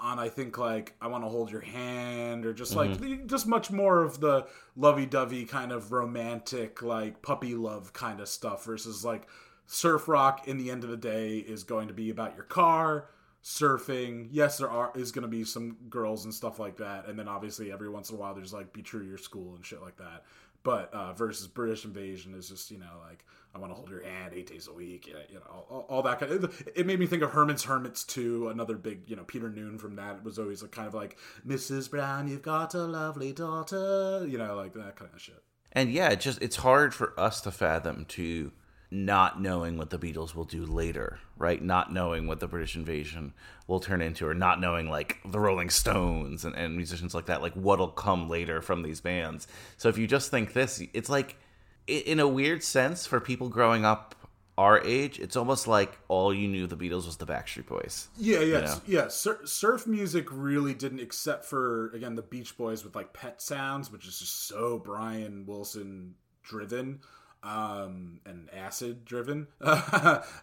on I think like I want to hold your hand or just like the- just much more of the lovey-dovey kind of romantic like puppy love kind of stuff versus like surf rock in the end of the day is going to be about your car surfing yes there are is going to be some girls and stuff like that and then obviously every once in a while there's like be true to your school and shit like that but uh, versus British invasion is just you know like I want to hold your hand eight days a week, you know, all, all that kind of. It made me think of Herman's Hermits too. Another big, you know, Peter Noon from that. It was always like kind of like Mrs. Brown, you've got a lovely daughter, you know, like that kind of shit. And yeah, it just it's hard for us to fathom to not knowing what the Beatles will do later, right? Not knowing what the British invasion will turn into, or not knowing like the Rolling Stones and, and musicians like that, like what'll come later from these bands. So if you just think this, it's like in a weird sense for people growing up our age, it's almost like all you knew the Beatles was the Backstreet Boys. Yeah, yeah, know? yeah. Sur- surf music really didn't, except for again the Beach Boys with like Pet Sounds, which is just so Brian Wilson driven um and acid driven. [laughs]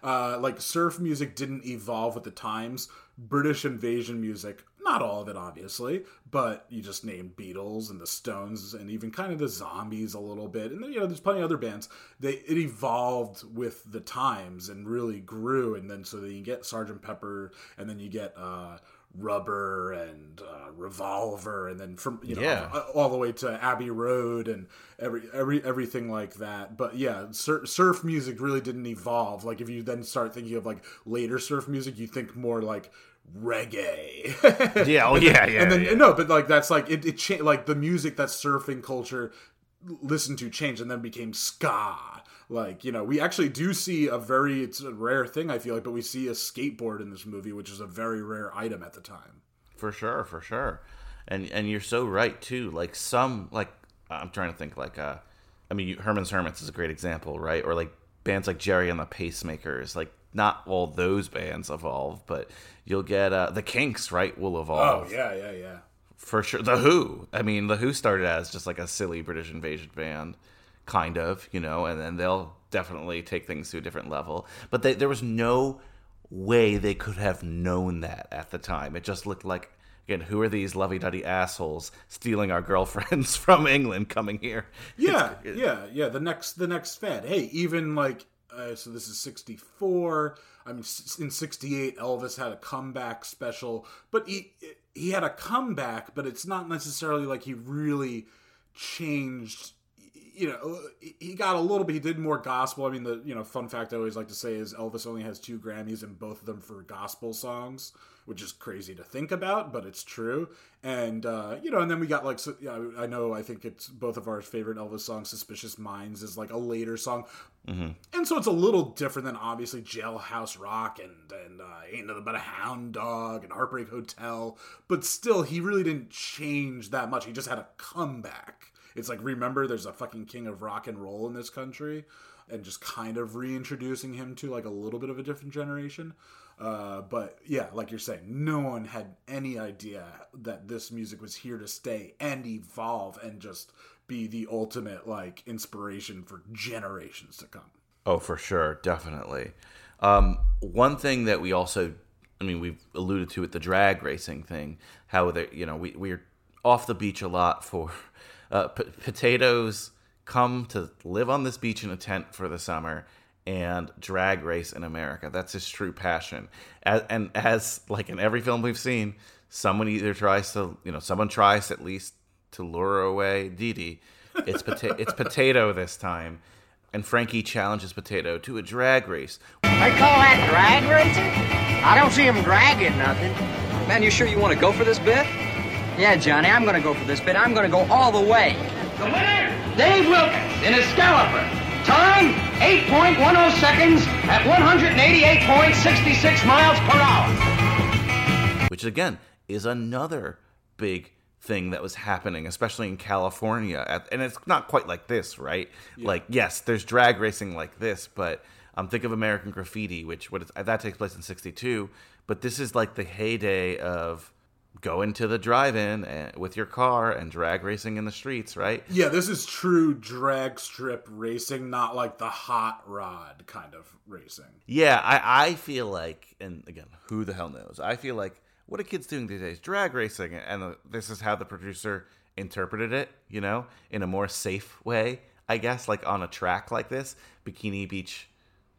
Uh like surf music didn't evolve with the times. British invasion music not all of it obviously but you just named beatles and the stones and even kind of the zombies a little bit. And then you know there's plenty of other bands. They it evolved with the times and really grew and then so then you get sergeant pepper and then you get uh rubber and uh, revolver and then from you know Yeah. uh, all the way to abbey road and every every everything like that but yeah sur- surf music really didn't evolve like if you then start thinking of like later surf music you think more like reggae Yeah, oh [laughs] yeah, yeah. and then yeah. no, but like that's like it, it cha- like the music that surfing culture listened to changed and then became ska. Like you know, we actually do see a very it's a rare thing I feel like, but we see a skateboard in this movie, which is a very rare item at the time. For sure, for sure. And and you're so right too. Like some like I'm trying to think like uh I mean you, Herman's Hermits is a great example, right? Or like bands like Gerry and the Pacemakers. Like not all those bands evolve, but you'll get uh the Kinks, right, will evolve. Oh yeah, yeah, yeah. For sure. The Who. I mean, The Who started as just like a silly British invasion band, kind of, you know, and then they'll definitely take things to a different level. But they, there was no way they could have known that at the time. It just looked like, again, who are these lovey dovey assholes stealing our [laughs] girlfriends from England coming here? Yeah, yeah, yeah. The next, the next Fed. Hey, even like, uh, so this is '64. I mean, in '68, Elvis had a comeback special, but he he had a comeback, but it's not necessarily like he really changed. You know, he got a little bit. He did more gospel. I mean, the you know fun fact I always like to say is Elvis only has two Grammys, and both of them for gospel songs, which is crazy to think about, but it's true. And uh, you know, and then we got like so, yeah, I know I think it's both of our favorite Elvis songs. "Suspicious Minds" is like a later song, and so it's a little different than obviously Jailhouse Rock and and uh, Ain't Nothing But a Hound Dog and Heartbreak Hotel. But still, he really didn't change that much. He just had a comeback. It's like remember, there's a fucking king of rock and roll in this country, and just kind of reintroducing him to like a little bit of a different generation. Uh, but yeah, like you're saying, no one had any idea that this music was here to stay and evolve and just be the ultimate like inspiration for generations to come. Oh, for sure, definitely. Um, one thing that we also, I mean, we've alluded to it, the drag racing thing. How they, you know, we we're off the beach a lot for uh, p- potatoes come to live on this beach in a tent for the summer, and drag race in America. That's his true passion. As, and as like in every film we've seen, someone either tries to, you know, someone tries at least to lure away Dee Dee. It's pota- [laughs] it's potato this time, and Frankie challenges Potato to a drag race. They call that drag racing? I don't see him dragging nothing. Man, you sure you want to go for this bit? Yeah, Johnny, I'm gonna go for this bit. I'm gonna go all the way. The winner, Dave Wilkins in his scalloper. Time, 8.10 seconds at 188.66 miles per hour. which again is another big thing that was happening, especially in California. At- And it's not quite like this, right? Like, yes, there's drag racing like this, but um, think of American Graffiti, which what is, that takes place in '62. But this is like the heyday of going into the drive-in and, with your car and drag racing in the streets, right? Yeah, this is true drag strip racing, not like the hot rod kind of racing. Yeah, I, I feel like, and again, who the hell knows? I feel like what are kids doing these days? Drag racing, and this is how the producer interpreted it. You know, in a more safe way, I guess, like on a track like this, Bikini Beach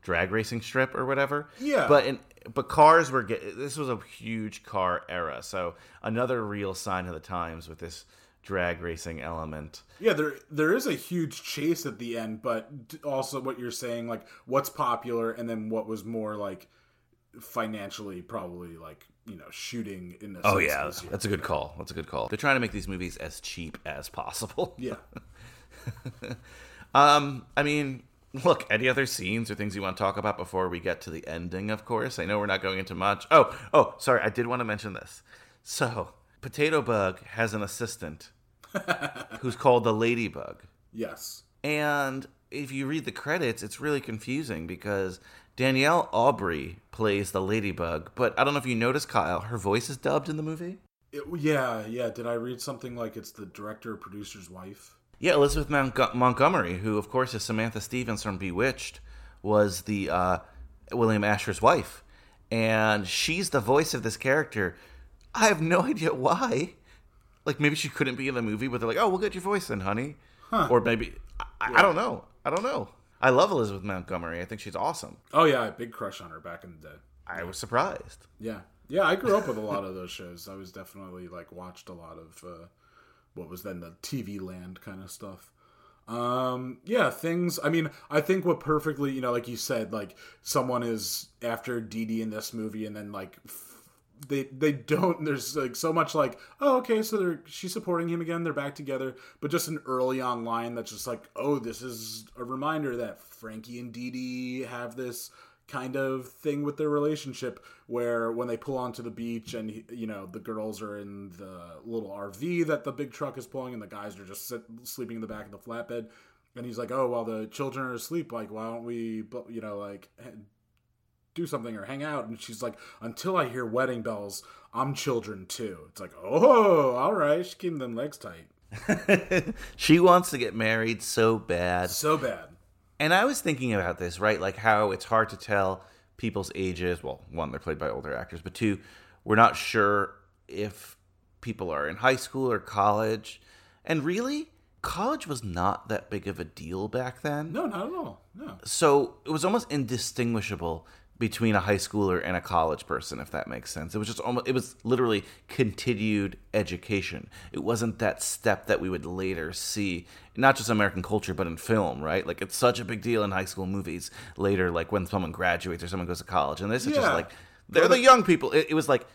drag racing strip or whatever. Yeah. but in but cars were get this was a huge car era, so another real sign of the times with this drag racing element. Yeah, there there is a huge chase at the end, but also what you're saying, like what's popular, and then what was more like financially probably like you know shooting in the Oh yeah, that's a good call. That's a good call. They're trying to make these movies as cheap as possible. yeah. [laughs] Um, I mean, [laughs] look, any other scenes or things you want to talk about before we get to the ending, of course? I know we're not going into much. Oh, oh, sorry, I did want to mention this. So, Potato Bug has an assistant [laughs] who's called the Ladybug. Yes. And if you read the credits, it's really confusing because Danielle Aubry plays the Ladybug, but I don't know if you noticed, Kyle, her voice is dubbed in the movie. It- yeah, yeah. Did I read something like it's the director or producer's wife? Yeah, Elizabeth Mont- Montgomery, who of course is Samantha Stephens from Bewitched, was the uh, William Asher's wife, and she's the voice of this character. I have no [laughs] idea why. Like maybe she couldn't be in the movie, but they're like, "Oh, we'll get your voice in, honey," or maybe I, I don't know. I don't know. I love Elizabeth Montgomery. I think she's awesome. Oh yeah, I a big crush on her back in the day. I was surprised. Yeah, yeah. I grew up with a lot of those shows. I was definitely like watched a lot of uh, what was then the TV land kind of stuff. Um, yeah, things. I mean, I think what perfectly, you know, like you said, like someone is after Dee in this movie, and then like f- they they don't. There's like so much like, oh, okay, so they're she's supporting him again. They're back together, but just an early on line that's just like, oh, this is a reminder that Frankie and Dee have this kind of thing with their relationship where when they pull onto the beach and you know the girls are in the little RV that the big truck is pulling and the guys are just sit, sleeping in the back of the flatbed and he's like oh while the children are asleep like why don't we you know like do something or hang out? And she's like until I hear wedding bells I'm children too. It's like oh all right she's keeping them legs tight. [laughs] She wants to get married so bad. so bad And I was thinking about this, right? Like how it's hard to tell people's ages. Well, one, they're played by older actors, but two, we're not sure if people are in high school or college. And really, college was not that big of a deal back then. no not at all no So it was almost indistinguishable between a high schooler and a college person, if that makes sense. It was just almost, it was literally continued education. It wasn't that step that we would later see, not just American culture, but in film, right? Like it's such a big deal in high school movies later, like when someone graduates or someone goes to college. And this is just like, they're the young people. It, it was like,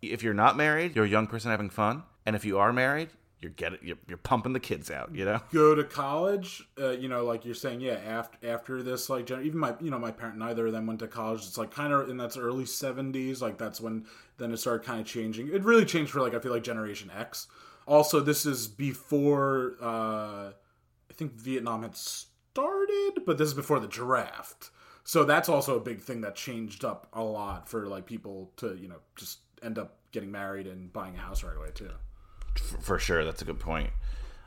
if you're not married, you're a young person having fun. And if you are married, you're getting, you're, you're pumping the kids out, you know? [laughs] go to college uh, you know like you're saying yeah after after this like even my you know my parent neither of them went to college. It's like kind of in that's early 70s like that's when then it started kind of changing. It really changed for like i feel like generation x. Also this is before uh i think vietnam had started but this is before the draft. So that's also a big thing that changed up a lot for like people to you know just end up getting married and buying a house right away too For, sure, that's a good point.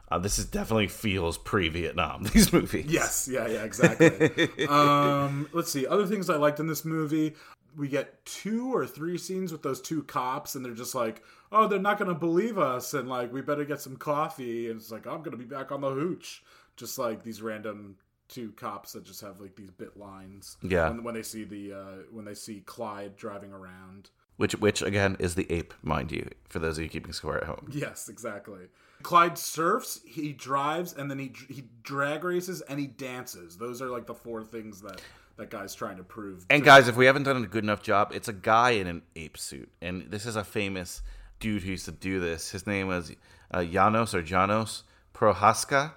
Uh, this is definitely feels pre-Vietnam. [laughs] These movies. Yes, yeah, yeah, exactly. um, let's see. Other things I liked in this movie. We get two or three scenes with those two cops, and they're just like, "Oh, they're not gonna believe us," and like, "We better get some coffee." And it's like, "I'm gonna be back on the hooch," just like these random two cops that just have like these bit lines. Yeah. When, when they see the uh, when they see Clyde driving around. Which, which again is the ape, mind you, for those of you keeping score at home. Yes, exactly. Clyde surfs, he drives, and then he he drag races and he dances. Those are like the four things that that guy's trying to prove. And to- guys, if we haven't done a good enough job, it's a guy in an ape suit, and this is a famous dude who used to do this. His name was uh, Janos or Janos Prohaska.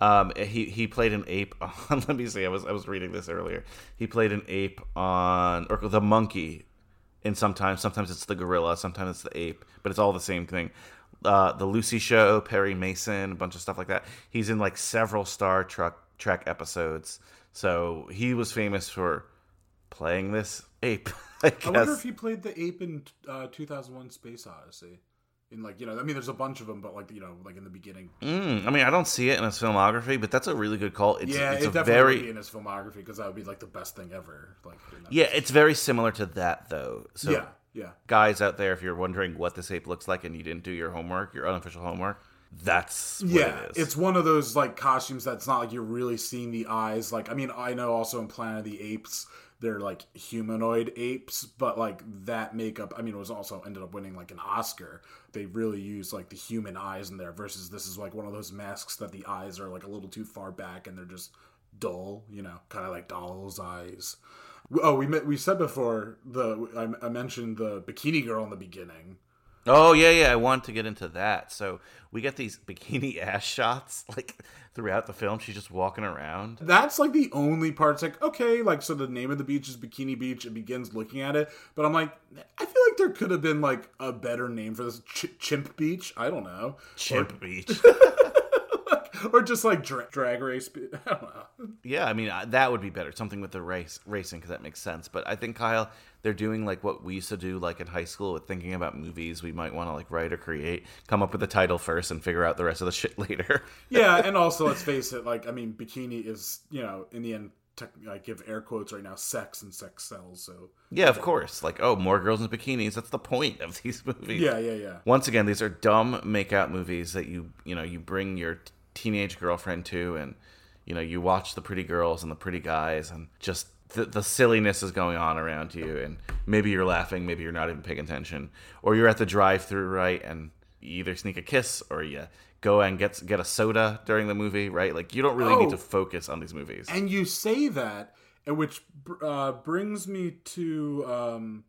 Um, he he played an ape [laughs] on. Let me see. I was I was reading this earlier. He played an ape on or the monkey. And sometimes sometimes it's the gorilla, sometimes it's the ape, but it's all the same thing. Uh, the Lucy Show, Perry Mason, a bunch of stuff like that. He's in like several Star Trek Trek episodes, so he was famous for playing this ape. [laughs] I. I wonder if he played the ape in uh, 2001: Space Odyssey. In like you know, I mean, there's a bunch of them, but like you know, like in the beginning. Mm, I mean, I don't see it in his filmography, but that's a really good call. It's, yeah, it's it a definitely very in his filmography because that would be like the best thing ever. Like yeah, it's very similar to that though. So Yeah, yeah. guys out there, if you're wondering what this ape looks like and you didn't do your homework, your unofficial homework, that's what yeah, it is. it's one of those like costumes that's not like you're really seeing the eyes. Like, I mean, I know also in Planet of the Apes, they're like humanoid apes, but like that makeup, I mean, it was also ended up winning like an Oscar. They really used like the human eyes in there versus this is like one of those masks that the eyes are like a little too far back and they're just dull, you know, kind of like doll's eyes. Oh, we met, we said before the I, I mentioned the bikini girl in the beginning. Oh yeah, yeah. I want to get into that. So we get these bikini [laughs] ass shots like throughout the film. She's just walking around. That's like the only part. It's like okay, like so the name of the beach is Bikini Beach. It begins looking at it, but I'm like, I feel like there could have been like a better name for this Ch- Chimp Beach. I don't know, Chimp Beach. [laughs] [laughs] or just like dra- drag race. [laughs] I don't know. Yeah, I mean that would be better. Something with the race racing because that makes sense. But I think Kyle, they're doing like what we used to do, like in high school, with thinking about movies we might want to like write or create. Come up with the title first and figure out the rest of the shit [laughs] later. Yeah, and also let's face it. Like I mean, bikini is you know in the end. Tech, I give air quotes right now. Sex and sex sells. So yeah, of course. Like oh, more girls in bikinis. That's the point of these movies. Yeah, yeah, yeah. Once again, these are dumb makeout movies that you you know you bring your teenage girlfriend too, and you know you watch the pretty girls and the pretty guys, and just the, the silliness is going on around you, and maybe you're laughing, maybe you're not even paying attention, or you're at the drive-through, right, and you either sneak a kiss or you go and get get a soda during the movie, right? Like you don't really Oh. need to focus on these movies. And you say that, and which uh, brings me to um,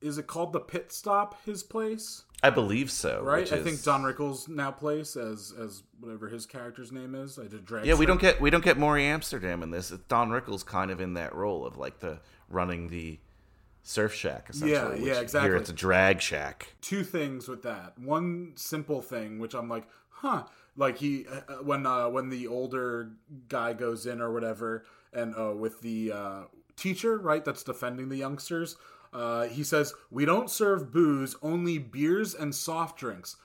is it called the pit stop? His place, I believe so, right? I is- think Don Rickles now plays as as whatever his character's name is. I did drag. Yeah, we don't get we don't get Morey Amsterdam in this. It's Don Rickles kind of in that role of like the running the surf shack. Essentially, Yeah, yeah, exactly. Here it's a drag shack. two things with that. One simple thing, which I'm like, huh? Like he uh, when uh, when the older guy goes in or whatever, and uh, with the uh, teacher, right, that's defending the youngsters. Uh, he says, "We don't serve booze, only beers and soft drinks."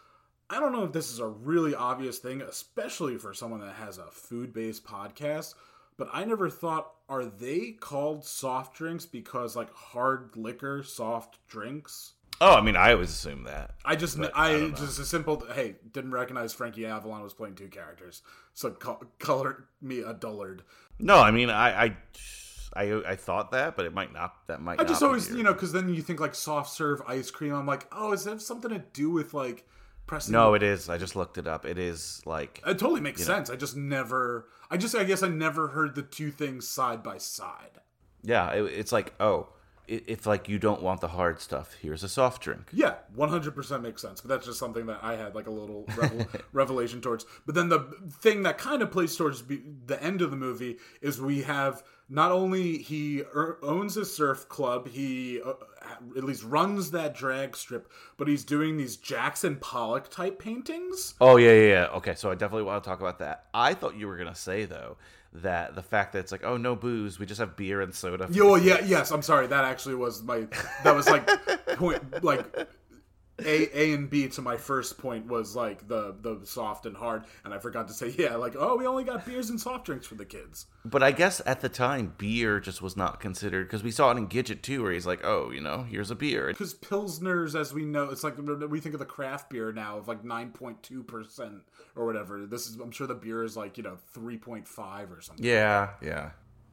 I don't know if this is a really obvious thing, especially for someone that has a food-based podcast. But I never thought, are they called soft drinks because like hard liquor, soft drinks? Oh, I mean, I always assume that. I just, But I, just a simple. Hey, didn't recognize Frankie Avalon was playing two characters, so co- [laughs] colored me a dullard. No, I mean, I, I, I, I thought that, but it might not. That might. I just always, you know, because then you think like soft serve ice cream. I'm like, oh, is that something to do with like pressing? No, it is. I just looked it up. It is like It totally makes you know. sense. I just never. I just, I guess, I never heard the two things side by side. Yeah, it, it's like oh, If like you don't want the hard stuff. Here's a soft drink. Yeah, 100% makes sense. But that's just something that I had like a little revel- [laughs] revelation towards. But then the thing that kind of plays towards the end of the movie is we have not only he er- owns a surf club, he uh, at least runs that drag strip, but he's doing these Jackson Pollock type paintings. Oh yeah, yeah, yeah. Okay, so I definitely want to talk about that. I thought you were gonna say though that the fact that it's like, oh no booze, we just have beer and soda. Yo, this yeah, yes. I'm sorry. That actually was my. That was like [laughs] point. Like A A and B to my first point was like the the soft and hard, and I forgot to say [laughs] yeah, like oh we only got beers and soft drinks for the kids. But I guess at the time, beer just was not considered because we saw it in Gidget too, where he's like, "Oh, you know, here's a beer." Because pilsners, as we know, it's like we think of the craft beer now of like nine point two percent or whatever. This is I'm sure the beer is like you know three point five or something. Yeah, yeah,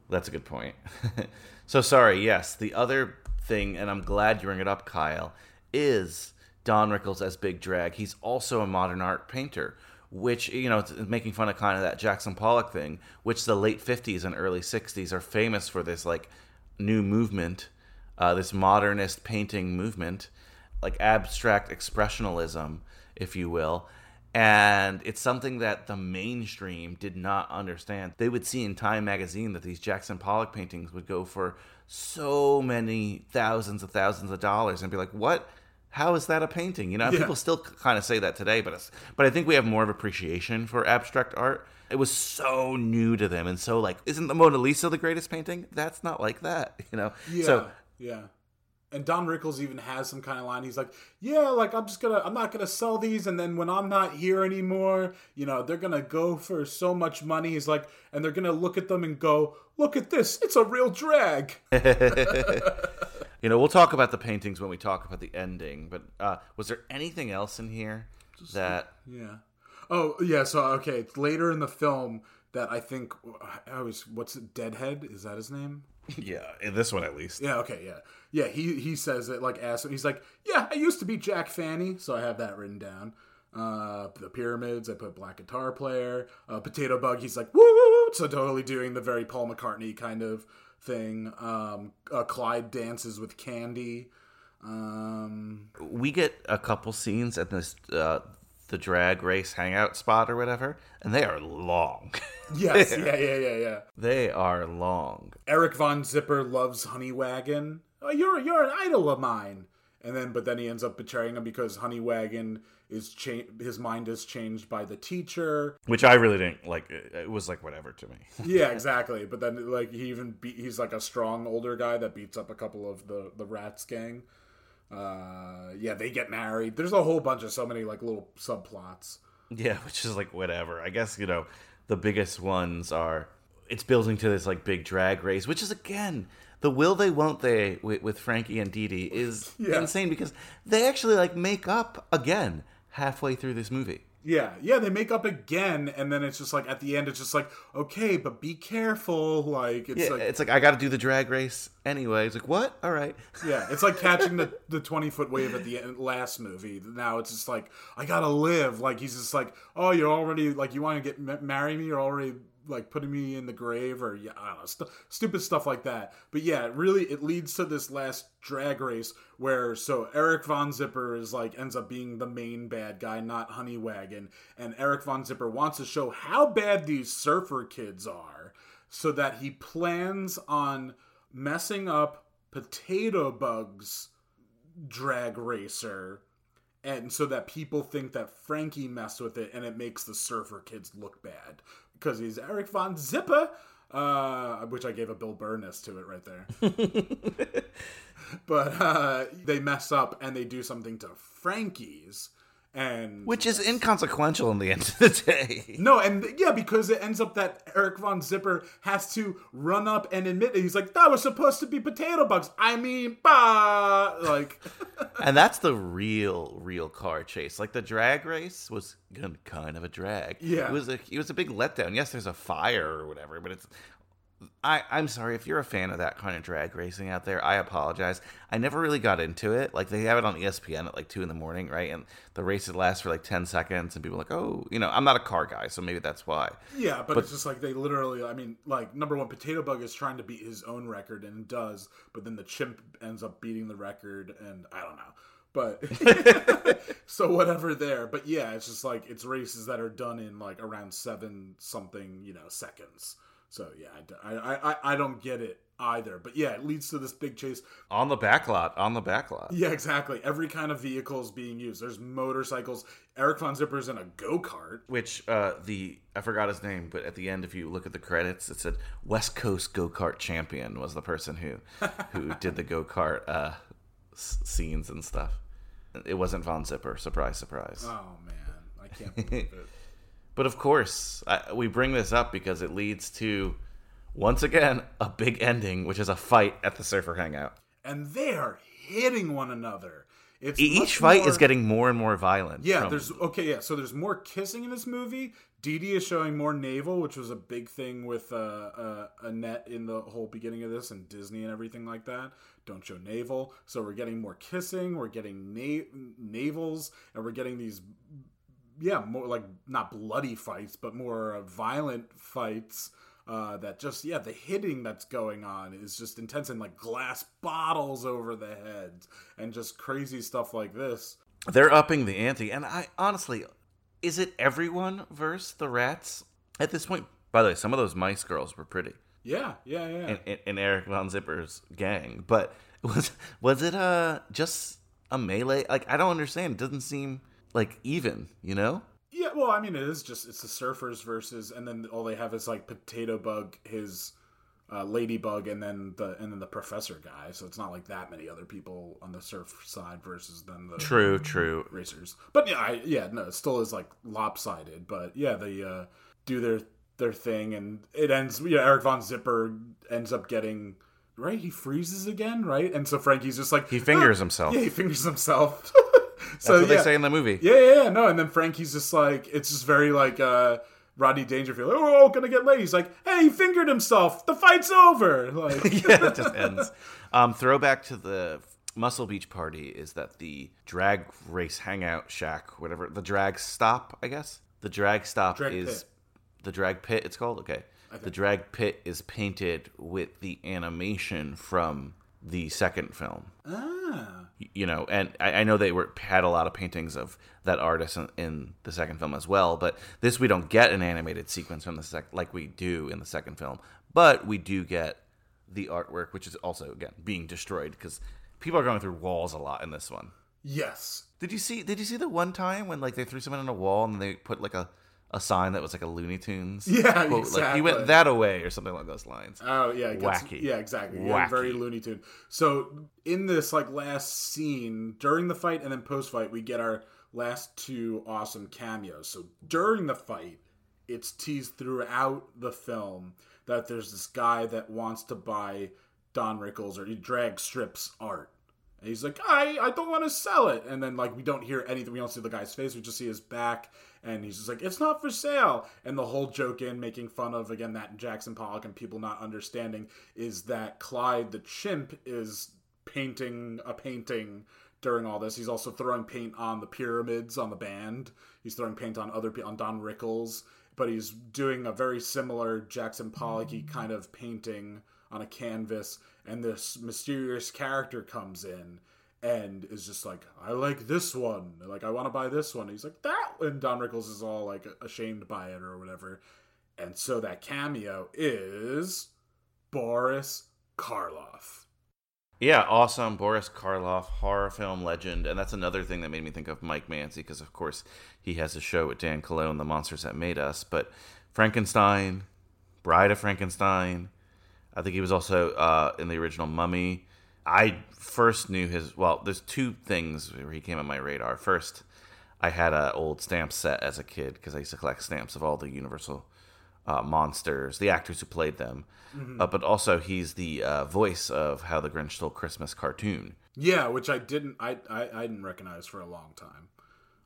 that's a good point. [laughs] so sorry. Yes, the other thing, and I'm glad you bring it up, Kyle, is Don Rickles as Big Drag. He's also a modern art painter, which you know, making fun of kind of that Jackson Pollock thing, which the late '50s and early '60s are famous for this like new movement, uh, this modernist painting movement, like abstract expressionism, if you will. And it's something that the mainstream did not understand. They would see in Time magazine that these Jackson Pollock paintings would go for so many thousands of thousands of dollars and be like, what? How is that a painting? You know, Yeah. people still kind of say that today, but it's, but I think we have more of appreciation for abstract art. It was so new to them, and so like, isn't the Mona Lisa the greatest painting? That's not like that, [laughs] you know. Yeah, So yeah. And Don Rickles even has some kind of line. He's like, "Yeah, like I'm just gonna, I'm not gonna sell these, and then when I'm not here anymore, you know, they're gonna go for so much money." He's like, and they're gonna look at them and go, "Look at this, it's a real drag." [laughs] [laughs] you know, we'll talk about the paintings when we talk about the ending. But uh, was there anything else in here that? Yeah. Oh yeah. So okay, it's later in the film that I think I always what's it, Deadhead? Is that his name? [laughs] Yeah, in this one at least. Yeah. Okay. Yeah. Yeah. He he says it like ass. He's like, yeah, I used to be Jack Fanny, so I have that written down. Uh, the pyramids. I put black guitar player. Uh, Potato Bug. He's like, woo, woo, woo. So totally doing the very Paul McCartney kind of thing. Um, uh, Clyde dances with Candy. Um, we get a couple scenes at this uh, the drag race hangout spot or whatever, and they are long. [laughs] yes. yeah. Yeah. Yeah. Yeah. they are long. Eric Von Zipper loves Honeywagon. Oh, you're you're an idol of mine. And then, but then he ends up betraying him because Honeywagon is cha- his mind is changed by the teacher. Which I really didn't like. It was like whatever to me. [laughs] Yeah, exactly. But then, like, he even beat, he's like a strong older guy that beats up a couple of the the Rats gang. Uh, yeah, they get married. There's a whole bunch of so many like little subplots. Yeah, which is like whatever. I guess you know the biggest ones are it's building to this like big drag race, which is again the will they won't they with, with Frankie and Dee Dee is [laughs] Yeah. insane because they actually like make up again halfway through this movie. Yeah, yeah, they make up again, and then it's just like at the end, it's just like, okay, but be careful. Like it's yeah, like it's like I got to do the drag race anyway. It's like what? All right. [laughs] Yeah, it's like catching the the twenty foot wave at the end, last movie. Now it's just like I gotta live. Like he's just like, oh, you're already like you want to get ma- marry me. You're already like putting me in the grave, or yeah, I don't know, stu- stupid stuff like that. But yeah, really it leads to this last drag race where so Eric Von Zipper is like ends up being the main bad guy, not Honeywagon, and Eric Von Zipper wants to show how bad these surfer kids are, so that he plans on messing up Potato Bug's drag racer and so that people think that Frankie messed with it and it makes the surfer kids look bad because he's Eric Von Zipper uh, which I gave a Bill Burness to it right there. [laughs] but uh, they mess up and they do something to Frankie's and Which is inconsequential in the end of the day. no, and yeah, because it ends up that Eric Von Zipper has to run up and admit it. He's like, "That was supposed to be potato bugs." I mean, bah, like, [laughs] and that's the real, real car chase. Like the drag race was kind of a drag. Yeah. it was a it was a big letdown. Yes, there's a fire or whatever, but it's. I I'm sorry if you're a fan of that kind of drag racing out there. I apologize. I never really got into it. Like they have it on ESPN at like two in the morning, right? And the races last for like ten seconds, and people are like, oh, you know, I'm not a car guy, so maybe that's why. yeah, but, But- it's just like they literally. I mean, like number one, Potato Bug is trying to beat his own record and does, but then the chimp ends up beating the record, and I don't know. But [laughs] so whatever there. But yeah, it's just like it's races that are done in like around seven something, you know, seconds. So yeah, I, I, I don't get it either. But yeah, it leads to this big chase. On the back lot, on the back lot. Yeah, exactly. Every kind of vehicle is being used. There's motorcycles. Eric Von Zipper's in a go kart. which uh the I forgot his name, but at the end, if you look at the credits, it said West Coast Go Kart Champion was the person who who [laughs] did the go kart uh, s- scenes and stuff. it wasn't Von Zipper. Surprise, surprise. Oh man, I can't believe it. [laughs] But of course, I, we bring this up because it leads to, once again, a big ending, which is a fight at the Surfer Hangout. And they are hitting one another. It's Each fight is getting more and more violent. Yeah, from- there's okay, yeah. So there's more kissing in this movie. Dee Dee is showing more navel, which was a big thing with uh, uh, Annette in the whole beginning of this, and Disney and everything like that. Don't show navel. So we're getting more kissing. We're getting na- navels, and we're getting these, yeah, more like not bloody fights, but more violent fights. Uh, that just yeah, the hitting that's going on is just intense, and like glass bottles over the heads, and just crazy stuff like this. they're upping the ante, and I honestly, is it everyone versus the rats at this point? By the way, some of those mice girls were pretty. Yeah, yeah, yeah. in, in, in Eric Von Zipper's gang. But [laughs] was was it uh just a melee? Like I don't understand. It doesn't seem like even. You know? Yeah, well, I mean, it is just it's the surfers versus, and then all they have is like potato bug, his uh, ladybug, and then the and then the professor guy. So it's not like that many other people on the surf side versus then the True, true. racers. But yeah, I, yeah, no, it still is like lopsided. But yeah, they uh, do their their thing, and it ends. You know, Eric Von Zipper ends up getting. Right, he freezes again, right? And so Frankie's just like He fingers "Ah." himself. Yeah, he fingers himself. [laughs] That's so what they say in the movie. Yeah, yeah, yeah, no. And then Frankie's just like, it's just very like uh Rodney Dangerfield. Oh, gonna get laid. He's like, hey, he fingered himself. The fight's over. [laughs] Like, [laughs] yeah, it just ends. Um, throwback to the Muscle Beach party is that the drag race hangout shack, whatever the drag stop, I guess the drag stop Drag is pit. the drag pit. It's called okay. The drag pit is painted with the animation from the second film. ah, you know, and I, I know they were had a lot of paintings of that artist in, in the second film as well. But this we don't get an animated sequence from the sec like we do in the second film, but we do get the artwork, which is also again being destroyed because people are going through walls a lot in this one. yes. Did you see? Did you see the one time when like they threw someone on a wall and they put like a a sign that was like a Looney Tunes? [laughs] Yeah, quote, Like you went that away or something like those lines. Oh yeah, gets- Wacky. Yeah, exactly. Yeah, very Looney Tune. So in this like last scene during the fight and then post fight, we get our last two awesome cameos. So during the fight, it's teased throughout the film that there's this guy that wants to buy Don Rickles or he drag strips art. And he's like, I, I don't want to sell it. And then like we don't hear anything. We don't see the guy's face. We just see his back. And he's just like, it's not for sale. And the whole joke in making fun of again that Jackson Pollock and people not understanding is that Clyde the chimp is painting a painting during all this. He's also throwing paint on the pyramids on the band. He's throwing paint on other on Don Rickles, but he's doing a very similar Jackson Pollocky mm. kind of painting on a canvas. And this mysterious character comes in and is just like, I like this one. Like, I want to buy this one. He's like, that. And Don Rickles is all like ashamed by it or whatever. And so that cameo is Boris Karloff. Yeah, awesome. Boris Karloff, horror film legend. And that's another thing that made me think of Mike Mancy, because of course he has a show with Dan Cologne, The Monsters That Made Us. But Frankenstein, Bride of Frankenstein. I think he was also uh, in the original Mummy. I first knew his. Well, there's two things where he came on my radar. First, I had an old stamp set as a kid because I used to collect stamps of all the Universal uh, monsters, the actors who played them. Mhm. Uh, but also, he's the uh, voice of How the Grinch Stole Christmas cartoon. Yeah, which I didn't I, I I didn't recognize for a long time.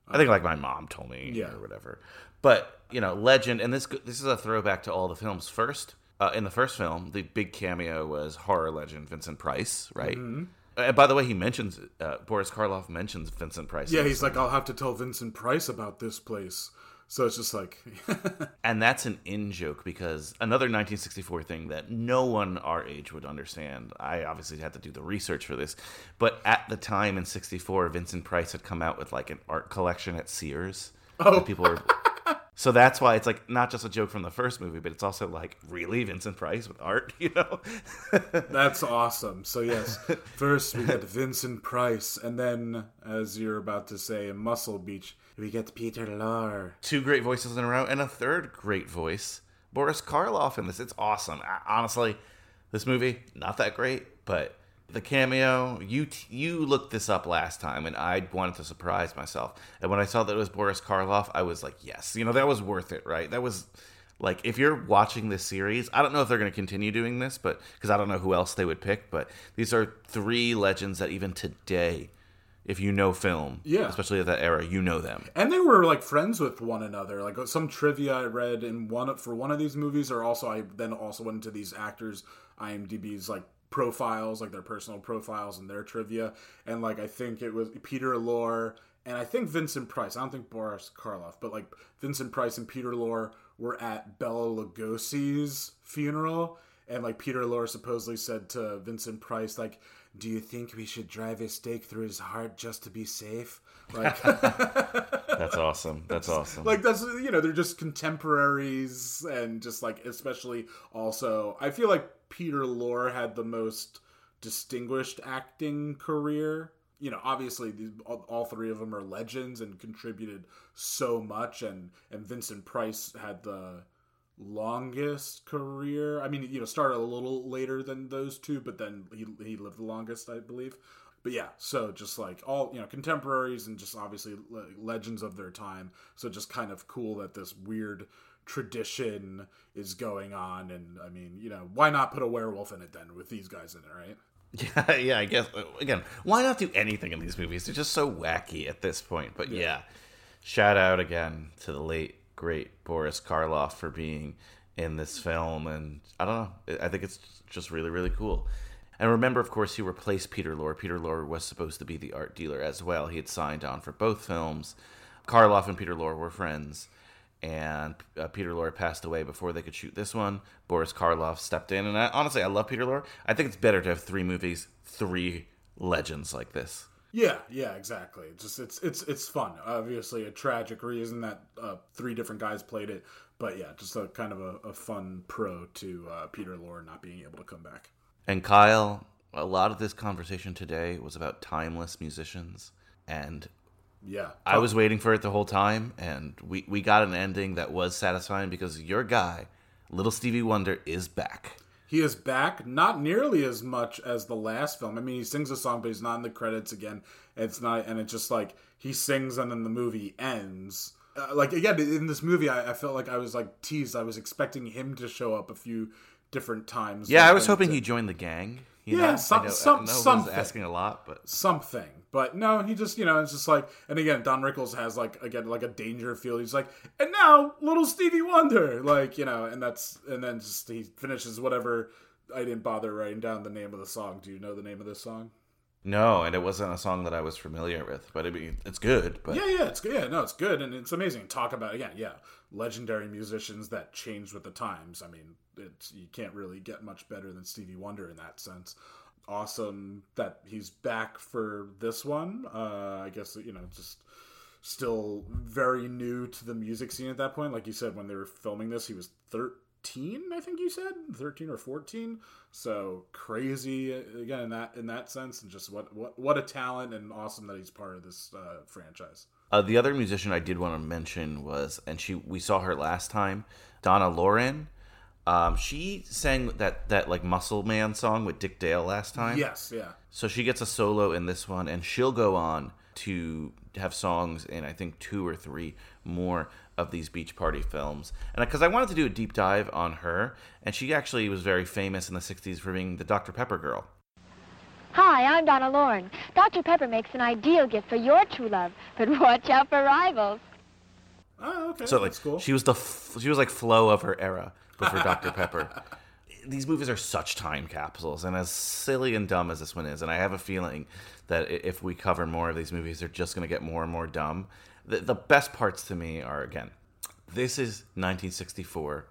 I think like my mom told me Yeah. or whatever. But you know, legend, and this this is a throwback to all the films. First, uh, in the first film, the big cameo was horror legend Vincent Price, right? Mhm. Uh, by the way, he mentions uh, Boris Karloff mentions Vincent Price. Yeah, he's like, I'll have to tell Vincent Price about this place. So it's just like, [laughs] And that's an in joke because another 1964 thing that no one our age would understand. I obviously had to do the research for this, but at the time in 64, Vincent Price had come out with like an art collection at Sears. Oh. people were. So that's why it's like not just a joke from the first movie, but it's also like really Vincent Price with art, [laughs] you know? that's awesome. So yes, [laughs] first we get Vincent Price, and then, as you're about to say, in Muscle Beach, we get Peter Lorre. Two great voices in a row, and a third great voice, Boris Karloff in this. It's awesome. I- honestly, this movie not that great, but The cameo, you t- you looked this up last time, and I wanted to surprise myself. And when I saw that it was Boris Karloff, I was like, yes, you know that was worth it, right? That was like if you're watching this series, I don't know if they're going to continue doing this, but because I don't know who else they would pick, but these are three legends that even today, if you know film, Yeah. especially at that era, you know them. And they were like friends with one another. Like uh, some trivia I read in one for one of these movies, or also I then also went into these actors IMDb's like profiles, like their personal profiles and their trivia. And like I think it was Peter Lorre and I think Vincent Price. I don't think Boris Karloff, but like Vincent Price and Peter Lorre were at Bela Lugosi's funeral. And like Peter Lorre supposedly said to Vincent Price, like, "Do you think we should drive a stake through his heart just to be safe?" Like, [laughs] That's awesome. That's [laughs] awesome. like that's you know they're just contemporaries and just like especially also i feel like peter lorre had the most distinguished acting career. You know obviously these, all, three of them are legends and contributed so much and and vincent price had the longest career. I mean you know started a little later than those two but then he, he lived the longest i believe. But yeah so just like all you know contemporaries and just obviously legends of their time. So just kind of cool that this weird tradition is going on and i mean you know why not put a werewolf in it then with these guys in it right [laughs] Yeah, yeah, I guess again, why not do anything in these movies? They're just so wacky at this point. But yeah, shout out again to the late great Boris Karloff for being in this film, and I don't know, I think it's just really really cool. And remember, of course, he replaced Peter Lorre. Peter Lorre was supposed to be the art dealer as well. He had signed on for both films. Karloff and Peter Lorre were friends, and uh, Peter Lorre passed away before they could shoot this one. Boris Karloff stepped in, and I, honestly, I love Peter Lorre. I think it's better to have three movies, three legends like this. Yeah, yeah, exactly. It's just it's it's it's fun. Obviously, a tragic reason that uh, three different guys played it, but yeah, just a kind of a, a fun pro to uh, Peter Lorre not being able to come back. And Kyle, a lot of this conversation today was about timeless musicians, and Yeah, I was waiting for it the whole time, and we we got an ending that was satisfying because your guy, Little Stevie Wonder, is back. He is back, not nearly as much as the last film. I mean, he sings a song, but he's not in the credits again. It's not, and it's just like he sings, and then the movie ends. Uh, like again, in this movie, I, I felt like I was like teased. I was expecting him to show up a few different times. Yeah, I was hoping to- he joined the gang. You Yeah, know? some- I know, some- something. asking a lot, but something. But no, he just you know it's just like and again Don Rickles has like again like a danger feel. He's like and now little Stevie Wonder like you know and that's and then just he finishes whatever. I didn't bother writing down the name of the song. Do you know the name of this song? no, and it wasn't a song that I was familiar with. But I mean, it's good. But Yeah, yeah, it's good. Yeah, no, it's good and it's amazing. Talk about again, yeah, legendary musicians that changed with the times. I mean, it's you can't really get much better than Stevie Wonder in that sense. Awesome that he's back for this one. Uh, I guess you know just still very new to the music scene at that point. Like you said, when they were filming this, he was thirteen. I think you said thirteen or fourteen. So crazy uh, again in that in that sense, and just what what what a talent and awesome that he's part of this uh, franchise. Uh, the other musician I did want to mention was, and she we saw her last time, Donna Loren. Um, she sang that that like Muscle Man song with Dick Dale last time. Yes, yeah. So she gets a solo in this one, and she'll go on to have songs in I think two or three more of these beach party films. And because I wanted to do a deep dive on her, and she actually was very famous in the '60s for being the Dr Pepper girl. Hi, I'm Donna Loren. Dr. Pepper makes an ideal gift for your true love, but [laughs] watch out for rivals. Oh, okay. So like that's cool. she was the f- she was like Flo of her era before Dr Pepper. [laughs] These movies are such time capsules, and as silly and dumb as this one is, and I have a feeling that if we cover more of these movies, they're just going to get more and more dumb. The, the best parts to me are again, this is 1964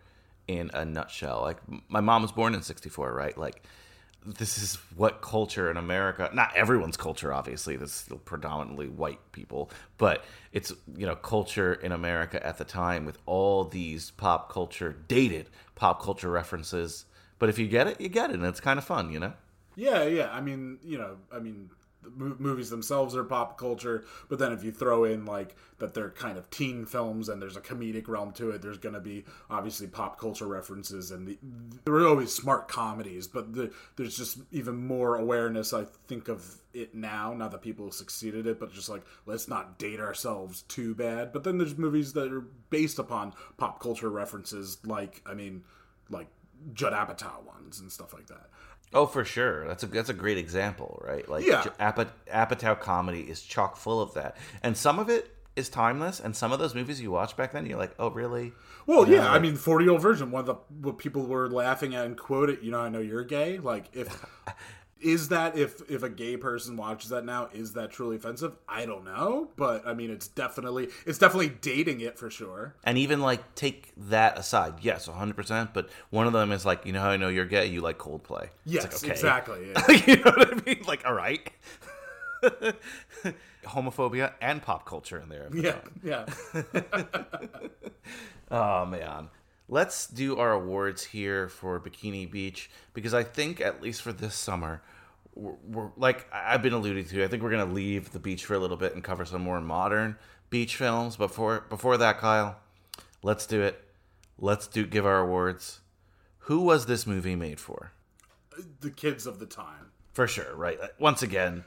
in a nutshell. Like my mom was born in 64, right? Like this is what culture in America, not everyone's culture, obviously, this is still predominantly white people, but it's, you know, culture in America at the time with all these pop culture, dated pop culture references. But if you get it, you get it, and it's kind of fun, you know? Yeah, yeah. I mean, you know, I mean, movies themselves are pop culture, but then if you throw in like that they're kind of teen films and there's a comedic realm to it, there's going to be obviously pop culture references and the, there are always smart comedies, but the, there's just even more awareness I think of it now. Not that people have succeeded it, but just like let's not date ourselves too bad. But then there's movies that are based upon pop culture references, like I mean, like Judd Apatow ones and stuff like that. Oh, for sure. That's a that's a great example, right? Like Yeah. Apat- Apatow comedy is chock full of that, and some of it is timeless. And some of those movies you watch back then, you're like, oh, really? Well, You know, yeah, I mean, forty year old virgin. One of the what people were laughing at and quoted. You know, I know you're gay. Like, if [laughs] is that if if a gay person watches that now, is that truly offensive? I don't know, but I mean, it's definitely it's definitely dating it for sure. And even like take that aside, yes, 100. percent But one of them is like, you know how I know you're gay? You like Coldplay. It's Yes, like, okay. exactly. Yeah. [laughs] you know what I mean? Like, all right. [laughs] Homophobia and pop culture in there. yeah, yeah. [laughs] Oh man. Let's do our awards here for Bikini Beach because I think at least for this summer, we're, we're like I've been alluding to. I think we're gonna leave the beach for a little bit and cover some more modern beach films. Before before that, Kyle, let's do it. Let's do give our awards. Who was this movie made for? the kids of the time. For sure, right? Once again,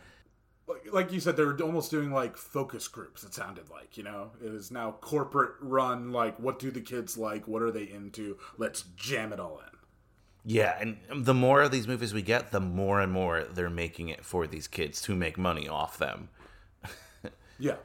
Like- Like you said, they were almost doing like focus groups. It sounded like you know, it is now corporate run. Like, what do the kids like? What are they into? Let's jam it all in. Yeah, and the more of these movies we get, the more and more they're making it for these kids to make money off them. [laughs] Yeah.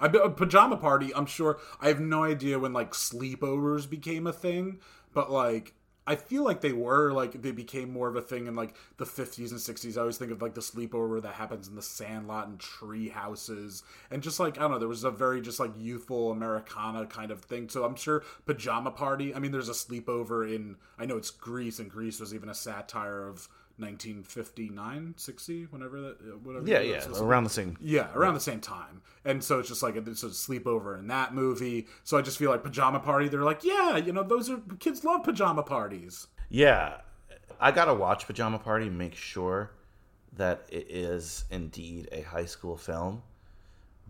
I uh, pajama party, I'm sure I have no idea when like sleepovers became a thing, but like I feel like they were like they became more of a thing in like the 50s and 60s. I always think of like the sleepover that happens in the sandlot and tree houses and just like I don't know, there was a very just like youthful Americana kind of thing. So I'm sure pajama party. I mean, there's a sleepover in I know it's Grease, and Grease was even a satire of 1959, 60, whenever that, uh, whatever. Yeah, yeah, was. around the same. Yeah, around the same time. And so it's just like it's a sleepover in that movie. So I just feel like Pajama Party, they're like, yeah, you know, those are kids love pajama parties. Yeah, I gotta watch Pajama Party. Make sure that it is indeed a high school film.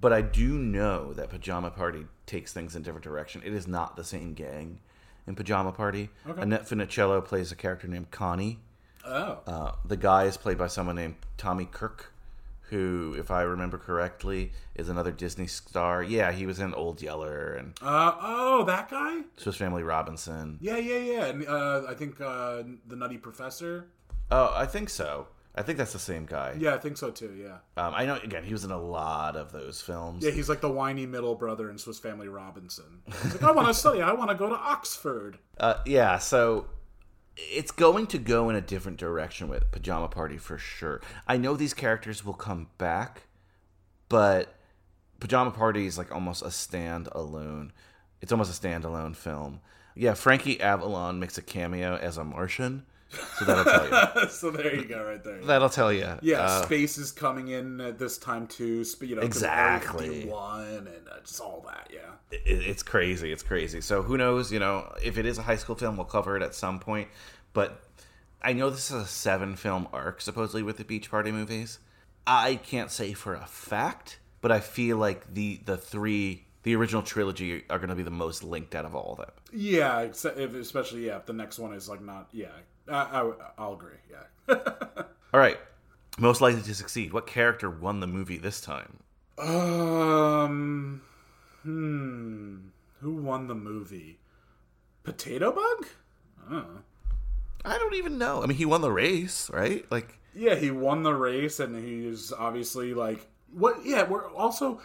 But I do know that Pajama Party takes things in a different direction. It is not the same gang in Pajama Party. Okay. Annette Funicello plays a character named Connie. Oh. Uh, the guy is played by someone named Tommy Kirk, who, if I remember correctly, is another Disney star. Yeah, he was in Old Yeller and Uh, oh, that guy? Swiss Family Robinson. Yeah, yeah, yeah. And uh, I think uh, the Nutty Professor. Oh, I think so. I think that's the same guy. Yeah, I think so too. Yeah. Um, I know. Again, he was in a lot of those films. Yeah, he's like the whiny middle brother in Swiss Family Robinson. He's like, I want to [laughs] study. I want to go to Oxford. Uh, yeah. So it's going to go in a different direction with Pajama Party for sure. I know these characters will come back, but Pajama Party is like almost a standalone. It's almost a standalone film. Yeah, Frankie Avalon makes a cameo as a Martian, so that'll tell you. [laughs] so there you go, right there. That'll tell you. Yeah, Uh, space is coming in at this time too. You know, 'cause of Area Exactly. one and uh, just all that. Yeah. it, it's crazy. It's crazy. So who knows? You know, if it is a high school film, we'll cover it at some point. But I know this is a seven film arc supposedly with the Beach Party movies. I can't say for a fact, but I feel like the the three the original trilogy are going to be the most linked out of all of them. Yeah, especially yeah, if the next one is like not yeah, I, I I'll agree. Yeah. [laughs] All right, most likely to succeed. What character won the movie this time? um, hmm, who won the movie? Potato Bug? Oh. I don't even know. I mean, he won the race, right? Like, Yeah, he won the race, and he's obviously like what? Yeah, we're also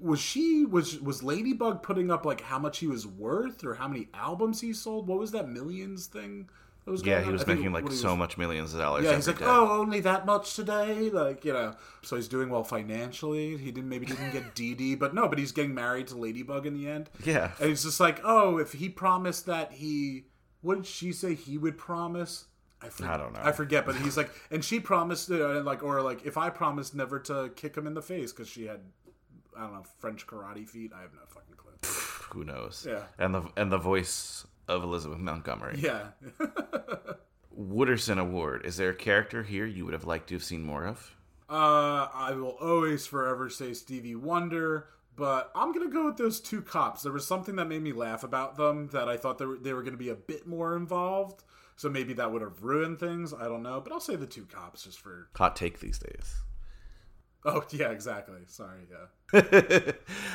was she was was Ladybug putting up like how much he was worth or how many albums he sold? What was that millions thing? Was yeah, he was making like what so was- much millions of dollars. Yeah, he's like, day. oh, only that much today, like you know. So he's doing well financially. He didn't maybe didn't get [laughs] DD, but no, but he's getting married to Ladybug in the end. Yeah. and he's just like, oh, if he promised that he, what did she say he would promise? I, for- I don't know. I forget, but he's like, and she promised, uh, like, or like, if I promised never to kick him in the face because she had, I don't know, French karate feet. I have no fucking clue. who knows? Yeah. And the and the voice of Elizabeth Montgomery. Yeah. [laughs] Wooderson Award. Is there a character here you would have liked to have seen more of? Uh, I will always forever say Stevie Wonder, but I'm gonna go with those two cops. There was something that made me laugh about them that I thought they were, they were gonna be a bit more involved. So maybe that would have ruined things. I don't know, but I'll say the two cops just for. Hot take these days. Oh [laughs] yeah, exactly. Sorry, yeah.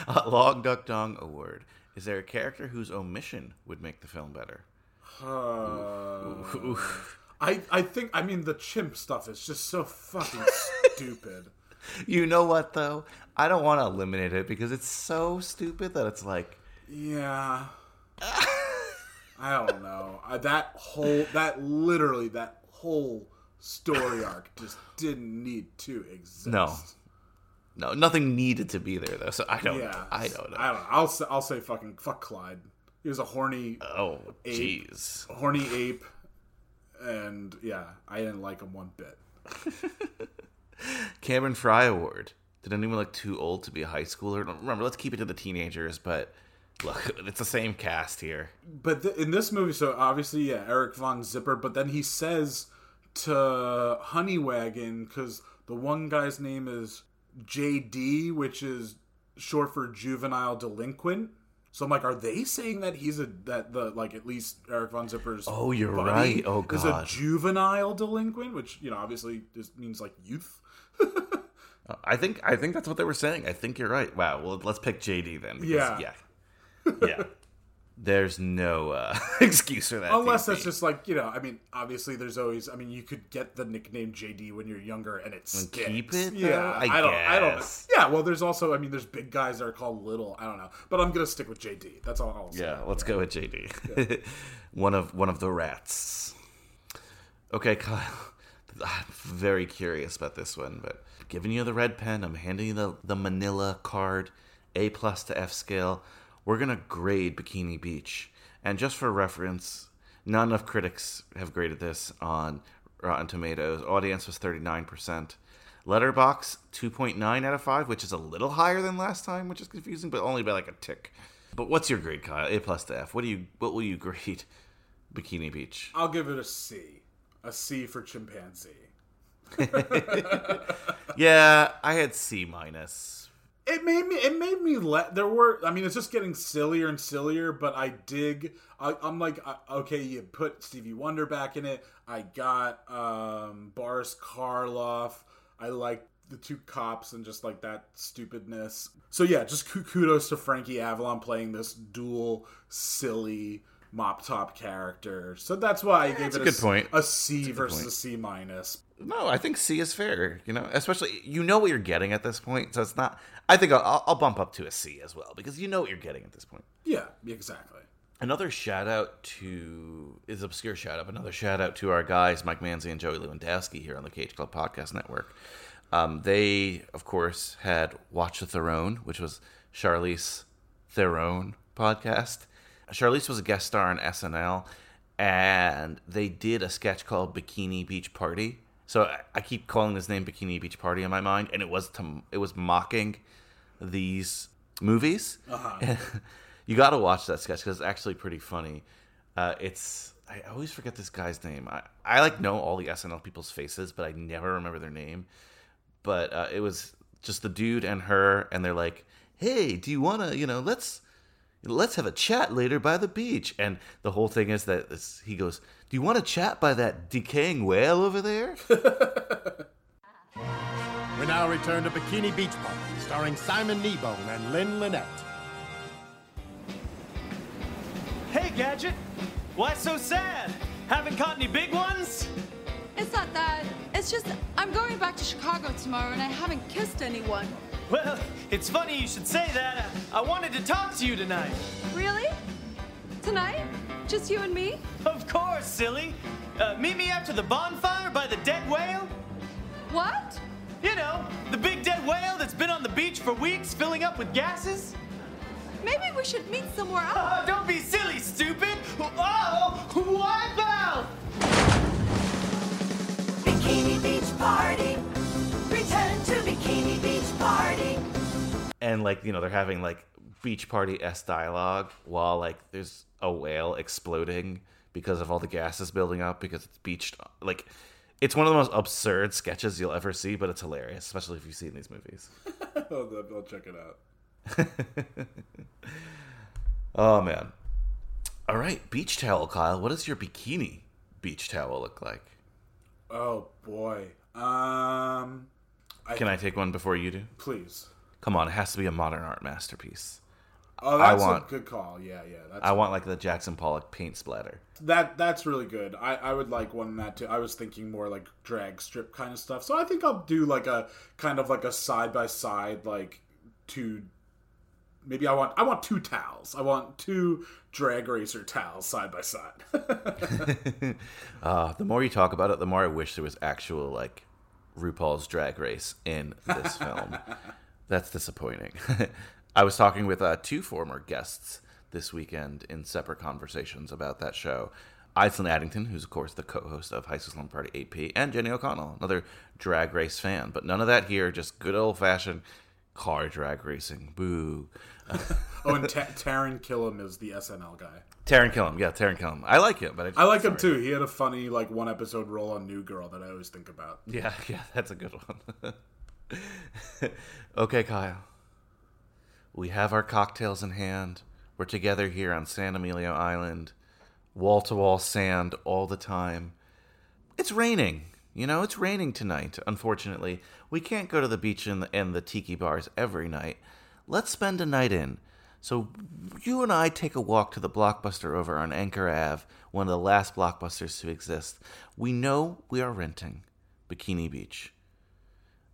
[laughs] Long Duck Dong Award. Is there a character whose omission would make the film better? Uh, I I think I mean the chimp stuff is just so fucking [laughs] stupid. You know what though? I don't want to eliminate it because it's so stupid that it's like Yeah. [laughs] I don't know. I, that whole that literally that whole story arc just didn't need to exist. no, no, nothing needed to be there though. So I don't. Yeah. I don't know. I don't know. I'll say, I'll say fucking fuck Clyde. He was a horny oh, jeez. horny ape and yeah, I didn't like him one bit. [laughs] Cameron Fry Award. Did anyone look too old to be a high schooler? Remember, let's keep it to the teenagers, but look, [laughs] it's the same cast here. But th- in this movie, so obviously, yeah, Eric Von Zipper, but then he says to Honeywagon, because the one guy's name is JD, which is short for juvenile delinquent. So I'm like, are they saying that he's a that the like at least Eric Von Zipper's Oh, you're right. Oh, god is a juvenile delinquent, which you know obviously just means like youth. [laughs] I think I think that's what they were saying. I think you're right. Wow. Well, let's pick JD then. because- Yeah. Yeah. Yeah. [laughs] There's no uh, [laughs] excuse for that. Unless that's just like you know, I mean, obviously there's always. I mean, you could get the nickname JD when you're younger, and it's And keep it, though? Yeah, I don't. I don't. guess. Yeah, well, there's also. I mean, there's big guys that are called little. I don't know, but I'm gonna stick with JD. That's all I'll say. Yeah, let's go with JD. [laughs] one of one of the rats. Okay, Kyle. [laughs] I'm very curious about this one, but giving you the red pen, I'm handing you the, the Manila card, A plus to F scale. We're gonna grade Bikini Beach, and just for reference, none of critics have graded this on Rotten Tomatoes. Audience was 39%. Letterboxd 2.9 out of 5, which is a little higher than last time, which is confusing, but only by like a tick. But what's your grade, Kyle? A plus to F. What do you what will you grade [laughs] Bikini Beach? I'll give it a C. A C for chimpanzee. [laughs] Yeah, I had C minus. It made me. It made me let. There were. I mean, it's just getting sillier and sillier. But I dig. I, I'm like, uh, okay, you put Stevie Wonder back in it. I got um Boris Karloff. I like the two cops and just like that stupidness. So yeah, just kudos to Frankie Avalon playing this dual silly mop top character. So that's why I gave that's it a a, good s- point. a C That's versus point. a C minus. No, I think C is fair. You know, especially you know what you're getting at this point, so it's not. I think I'll, I'll bump up to a C as well because you know what you're getting at this point. Yeah, exactly. Another shout out to is obscure shout out. Another shout out to our guys Mike Manzi and Joey Lewandowski here on the Cage Club Podcast Network. Um, they, of course, had Watch the Throne, which was Charlize Theron podcast. Charlize was a guest star on SNL, and they did a sketch called Bikini Beach Party. So I, I keep calling this name Bikini Beach Party in my mind, and it was to it was mocking these movies. [laughs] you got to watch that sketch because it's actually pretty funny. Uh, it's I always forget this guy's name. I, I like know all the SNL people's faces, but I never remember their name. But uh, it was just the dude and her, and they're like, "Hey, do you want to? You know, let's let's have a chat later by the beach." And the whole thing is that he goes, "Do you want to chat by that decaying whale over there?" [laughs] We now return to Bikini Beach Party, starring Simon Kneebone and Lynn Lynette. Hey, Gadget! Why so sad? Haven't caught any big ones? It's not that. It's just I'm going back to Chicago tomorrow and I haven't kissed anyone. Well, it's funny you should say that. I wanted to talk to you tonight. Really? Tonight? Just you and me? Of course, silly. Uh, meet me after the bonfire by the dead whale. What? You know, the big dead whale that's been on the beach for weeks filling up with gases. Maybe we should meet somewhere [laughs] else. Oh, don't be silly, stupid! Oh, wipe out! Bikini Beach Party. Return to Bikini Beach Party. and like you know they're having like beach party s dialogue while like there's a whale exploding because of all the gases building up because it's beached like It's one of the most absurd sketches you'll ever see, but it's hilarious, especially if you've seen these movies. [laughs] I'll, I'll check it out. [laughs] Oh man. All right, beach towel, Kyle. What does your bikini beach towel look like? Oh boy. Um. Can I take one before you do? Please. Come on, it has to be a modern art masterpiece. Oh, I that's want- a good call. Yeah, yeah. That's I want like the Jackson Pollock paint splatter. that. That's really good. I, I would like one that too. I was thinking more like drag strip kind of stuff. So I think I'll do like a kind of like a side by side like two. Maybe I want I want two towels. I want two drag racer towels side by side. Uh, the more you talk about it, the more I wish there was actual like RuPaul's Drag Race in this [laughs] film. That's disappointing. [laughs] I was talking with uh, two former guests this weekend in separate conversations about that show. Iceland Addington, who's of course the co-host of High School Slumber Party AP, and Jenny O'Connell, another Drag Race fan. But none of that here. Just good old-fashioned car drag racing. Boo. [laughs] oh, and Ta- Taran Killam is the SNL guy. Taran Killam, yeah, Taran Killam. I like him, but I like him too. He had a funny like one episode role on New Girl that I always think about. Yeah, [laughs] yeah, that's a good one. [laughs] okay, Kyle. We have our cocktails in hand. We're together here on San Emilio Island. Wall to wall sand all the time. It's raining. You know, it's raining tonight, unfortunately. We can't go to the beach and the, and the tiki bars every night. Let's spend a night in. So, you and I take a walk to the blockbuster over on Anchor Ave, one of the last blockbusters to exist. We know we are renting Bikini Beach.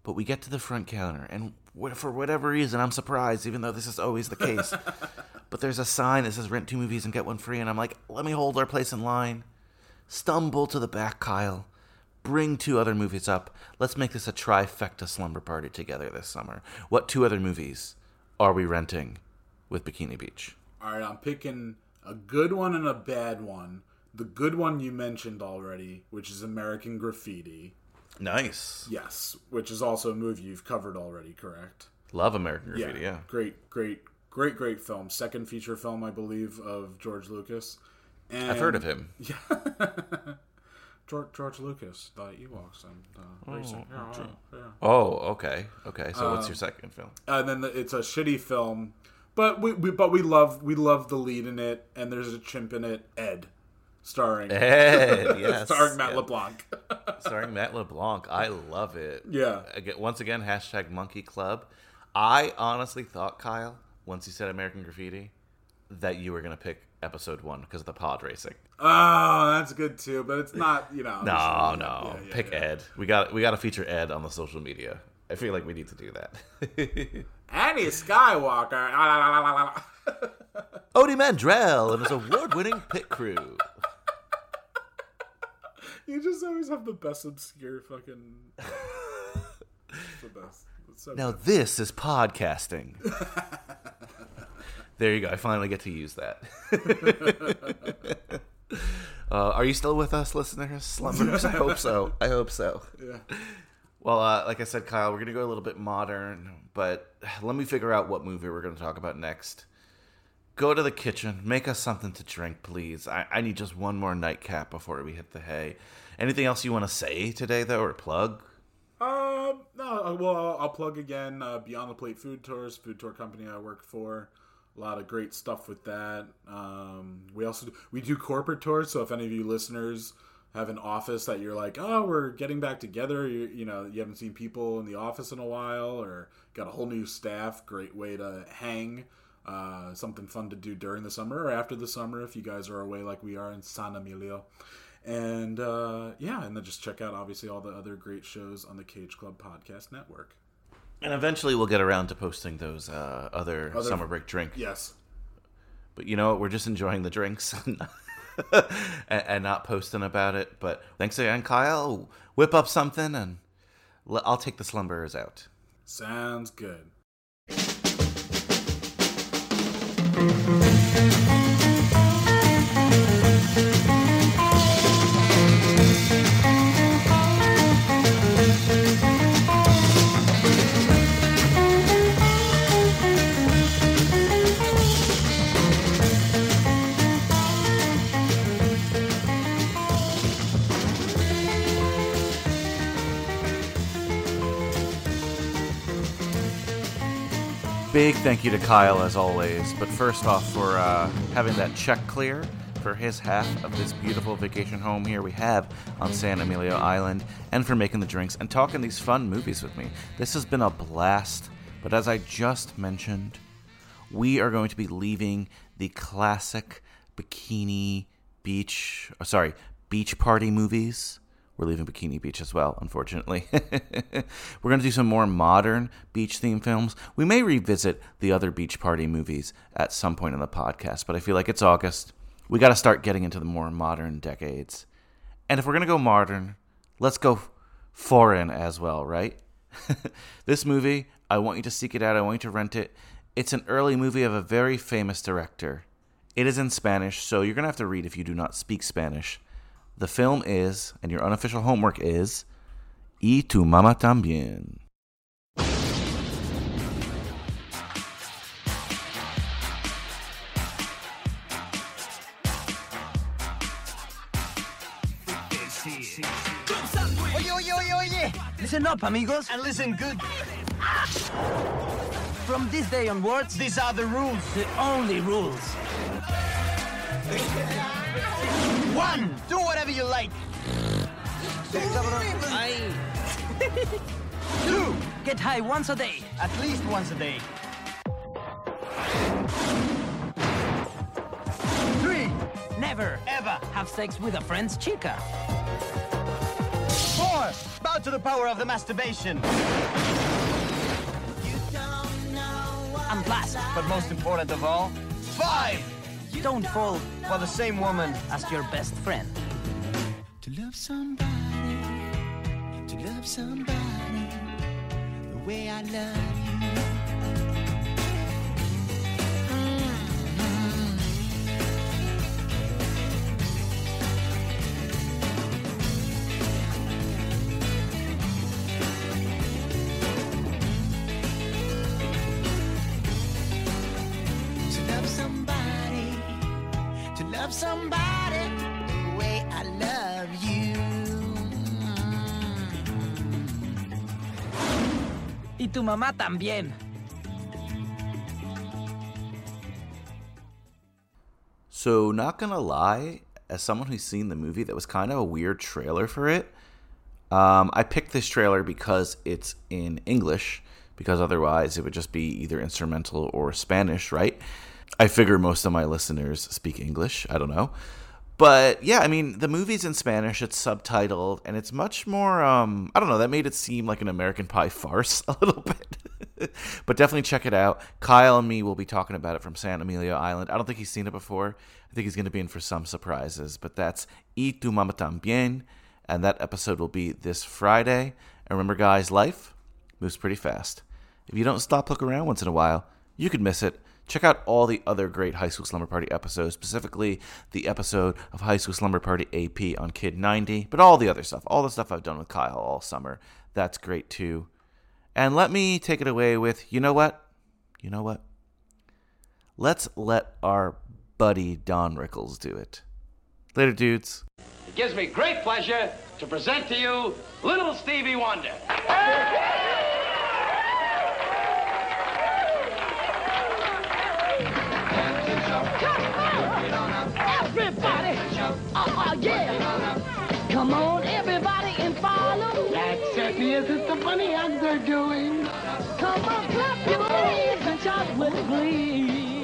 But we get to the front counter, and for whatever reason, I'm surprised, even though this is always the case. [laughs] but there's a sign that says rent two movies and get one free, and I'm like, let me hold our place in line. Stumble to the back, Kyle. Bring two other movies up. Let's make this a trifecta slumber party together this summer. What two other movies are we renting with Bikini Beach? All right, I'm picking a good one and a bad one. The good one you mentioned already, which is American Graffiti. Nice. Yes, which is also a movie you've covered already, correct? Love American Graffiti, yeah. Great, great, great, great film. Second feature film, I believe, of George Lucas. And I've heard of him. Yeah. [laughs] George, George Lucas, the Ewoks and uh, racing. Yeah, yeah. Oh, okay. Okay, so what's Um, your second film? And then the, it's a shitty film, but we, we but we love we love the lead in it, and there's a chimp in it, Ed, starring Ed, [laughs] yes. starring Matt yeah. LeBlanc. [laughs] Starring Matt LeBlanc. I love it. Yeah. Again, once again, hashtag Monkey Club. I honestly thought, Kyle, once you said American Graffiti, that you were going to pick episode one because of the pod racing. Oh, that's good too, but it's not you know. No, no. yeah, yeah, pick. Ed. We got we got to feature Ed on the social media. I feel like we need to do that. [laughs] Annie Skywalker. Ody Mandrell and his award-winning pit crew. You just always have the best obscure fucking. [laughs] the best. So Now this is podcasting. [laughs] there you go. I finally get to use that. [laughs] uh, are you still with us, listeners? Slumbers? I hope so. I hope so. Yeah. Well, uh, like I said, Kyle, we're gonna go a little bit modern, but let me figure out what movie we're gonna talk about next. Go to the kitchen, make us something to drink, please. I, I need just one more nightcap before we hit the hay. Anything else you want to say today, though, or plug? Um, no, uh, well, I'll, I'll plug again. Uh, Beyond the Plate Food Tours, food tour company I work for. A lot of great stuff with that. Um, we also do, we do corporate tours. So if any of you listeners have an office that you're like, oh, we're getting back together, you, you know, you haven't seen people in the office in a while, or got a whole new staff, great way to hang. Uh, something fun to do during the summer or after the summer if you guys are away like we are in San Emilio. And uh, yeah, and then just check out obviously all the other great shows on the Cage Club Podcast Network. And eventually we'll get around to posting those uh, other, Other- summer break drink. Yes. But you know what? We're just enjoying the drinks [laughs] and, and not posting about it. But thanks again, Kyle. Whip up something and I'll take the slumberers out. Sounds good. Música Big thank you to Kyle as always, but first off for uh, having that check clear for his half of this beautiful vacation home here we have on San Emilio Island, and for making the drinks and talking these fun movies with me. This has been a blast, but as I just mentioned, we are going to be leaving the classic bikini beach, oh, sorry, beach party movies. We're leaving Bikini Beach as well, unfortunately. [laughs] We're going to do some more modern beach theme films. We may revisit the other beach party movies at some point in the podcast, but I feel like it's August. We got to start getting into the more modern decades. And if we're going to go modern, let's go foreign as well, right? [laughs] this movie, I want you to seek it out. I want you to rent it. It's an early movie of a very famous director. It is in Spanish, so you're going to have to read if you do not speak Spanish. The film is, and your unofficial homework is, Y tu mama también. Oye, oye, oye, oye. Listen up, amigos. And listen good. From this day onwards, these are the rules. The only rules. One, do whatever you like. [laughs] Two, get high once a day. At least once a day. Three, never, ever have sex with a friend's chica. Four, bow to the power of the masturbation. And last, but most important of all, five, don't fall for the same woman as your best friend. To love somebody, to love somebody the way I love you. Love somebody the way I love you. Y tu mamá también. So, not gonna lie, as someone who's seen the movie, that was kind of a weird trailer for it. Um, I picked this trailer because it's in English, because otherwise it would just be either instrumental or Spanish, right? I figure most of my listeners speak English. I don't know. But yeah, I mean, the movie's in Spanish, it's subtitled, and it's much more, um, I don't know, that made it seem like an American Pie [laughs] farce a little bit. [laughs] but definitely check it out. Kyle and me will be talking about it from San Emilio Island. I don't think he's seen it before. I think he's going to be in for some surprises. But that's Y tu mama también, and that episode will be this Friday. And remember, guys, life moves pretty fast. If you don't stop look around once in a while, you could miss it. Check out all the other great High School Slumber Party episodes, specifically the episode of High School Slumber Party AP on Kid 90, but all the other stuff, all the stuff I've done with Kyle all summer. That's great too. And let me take it away with you know what? You know what? Let's let our buddy Don Rickles do it. Later, dudes. It gives me great pleasure to present to you Little Stevie Wonder. Oh yeah. Come on, everybody, and follow. That certainly isn't the funny act they're doing. Come on, clap your hands and shout with glee.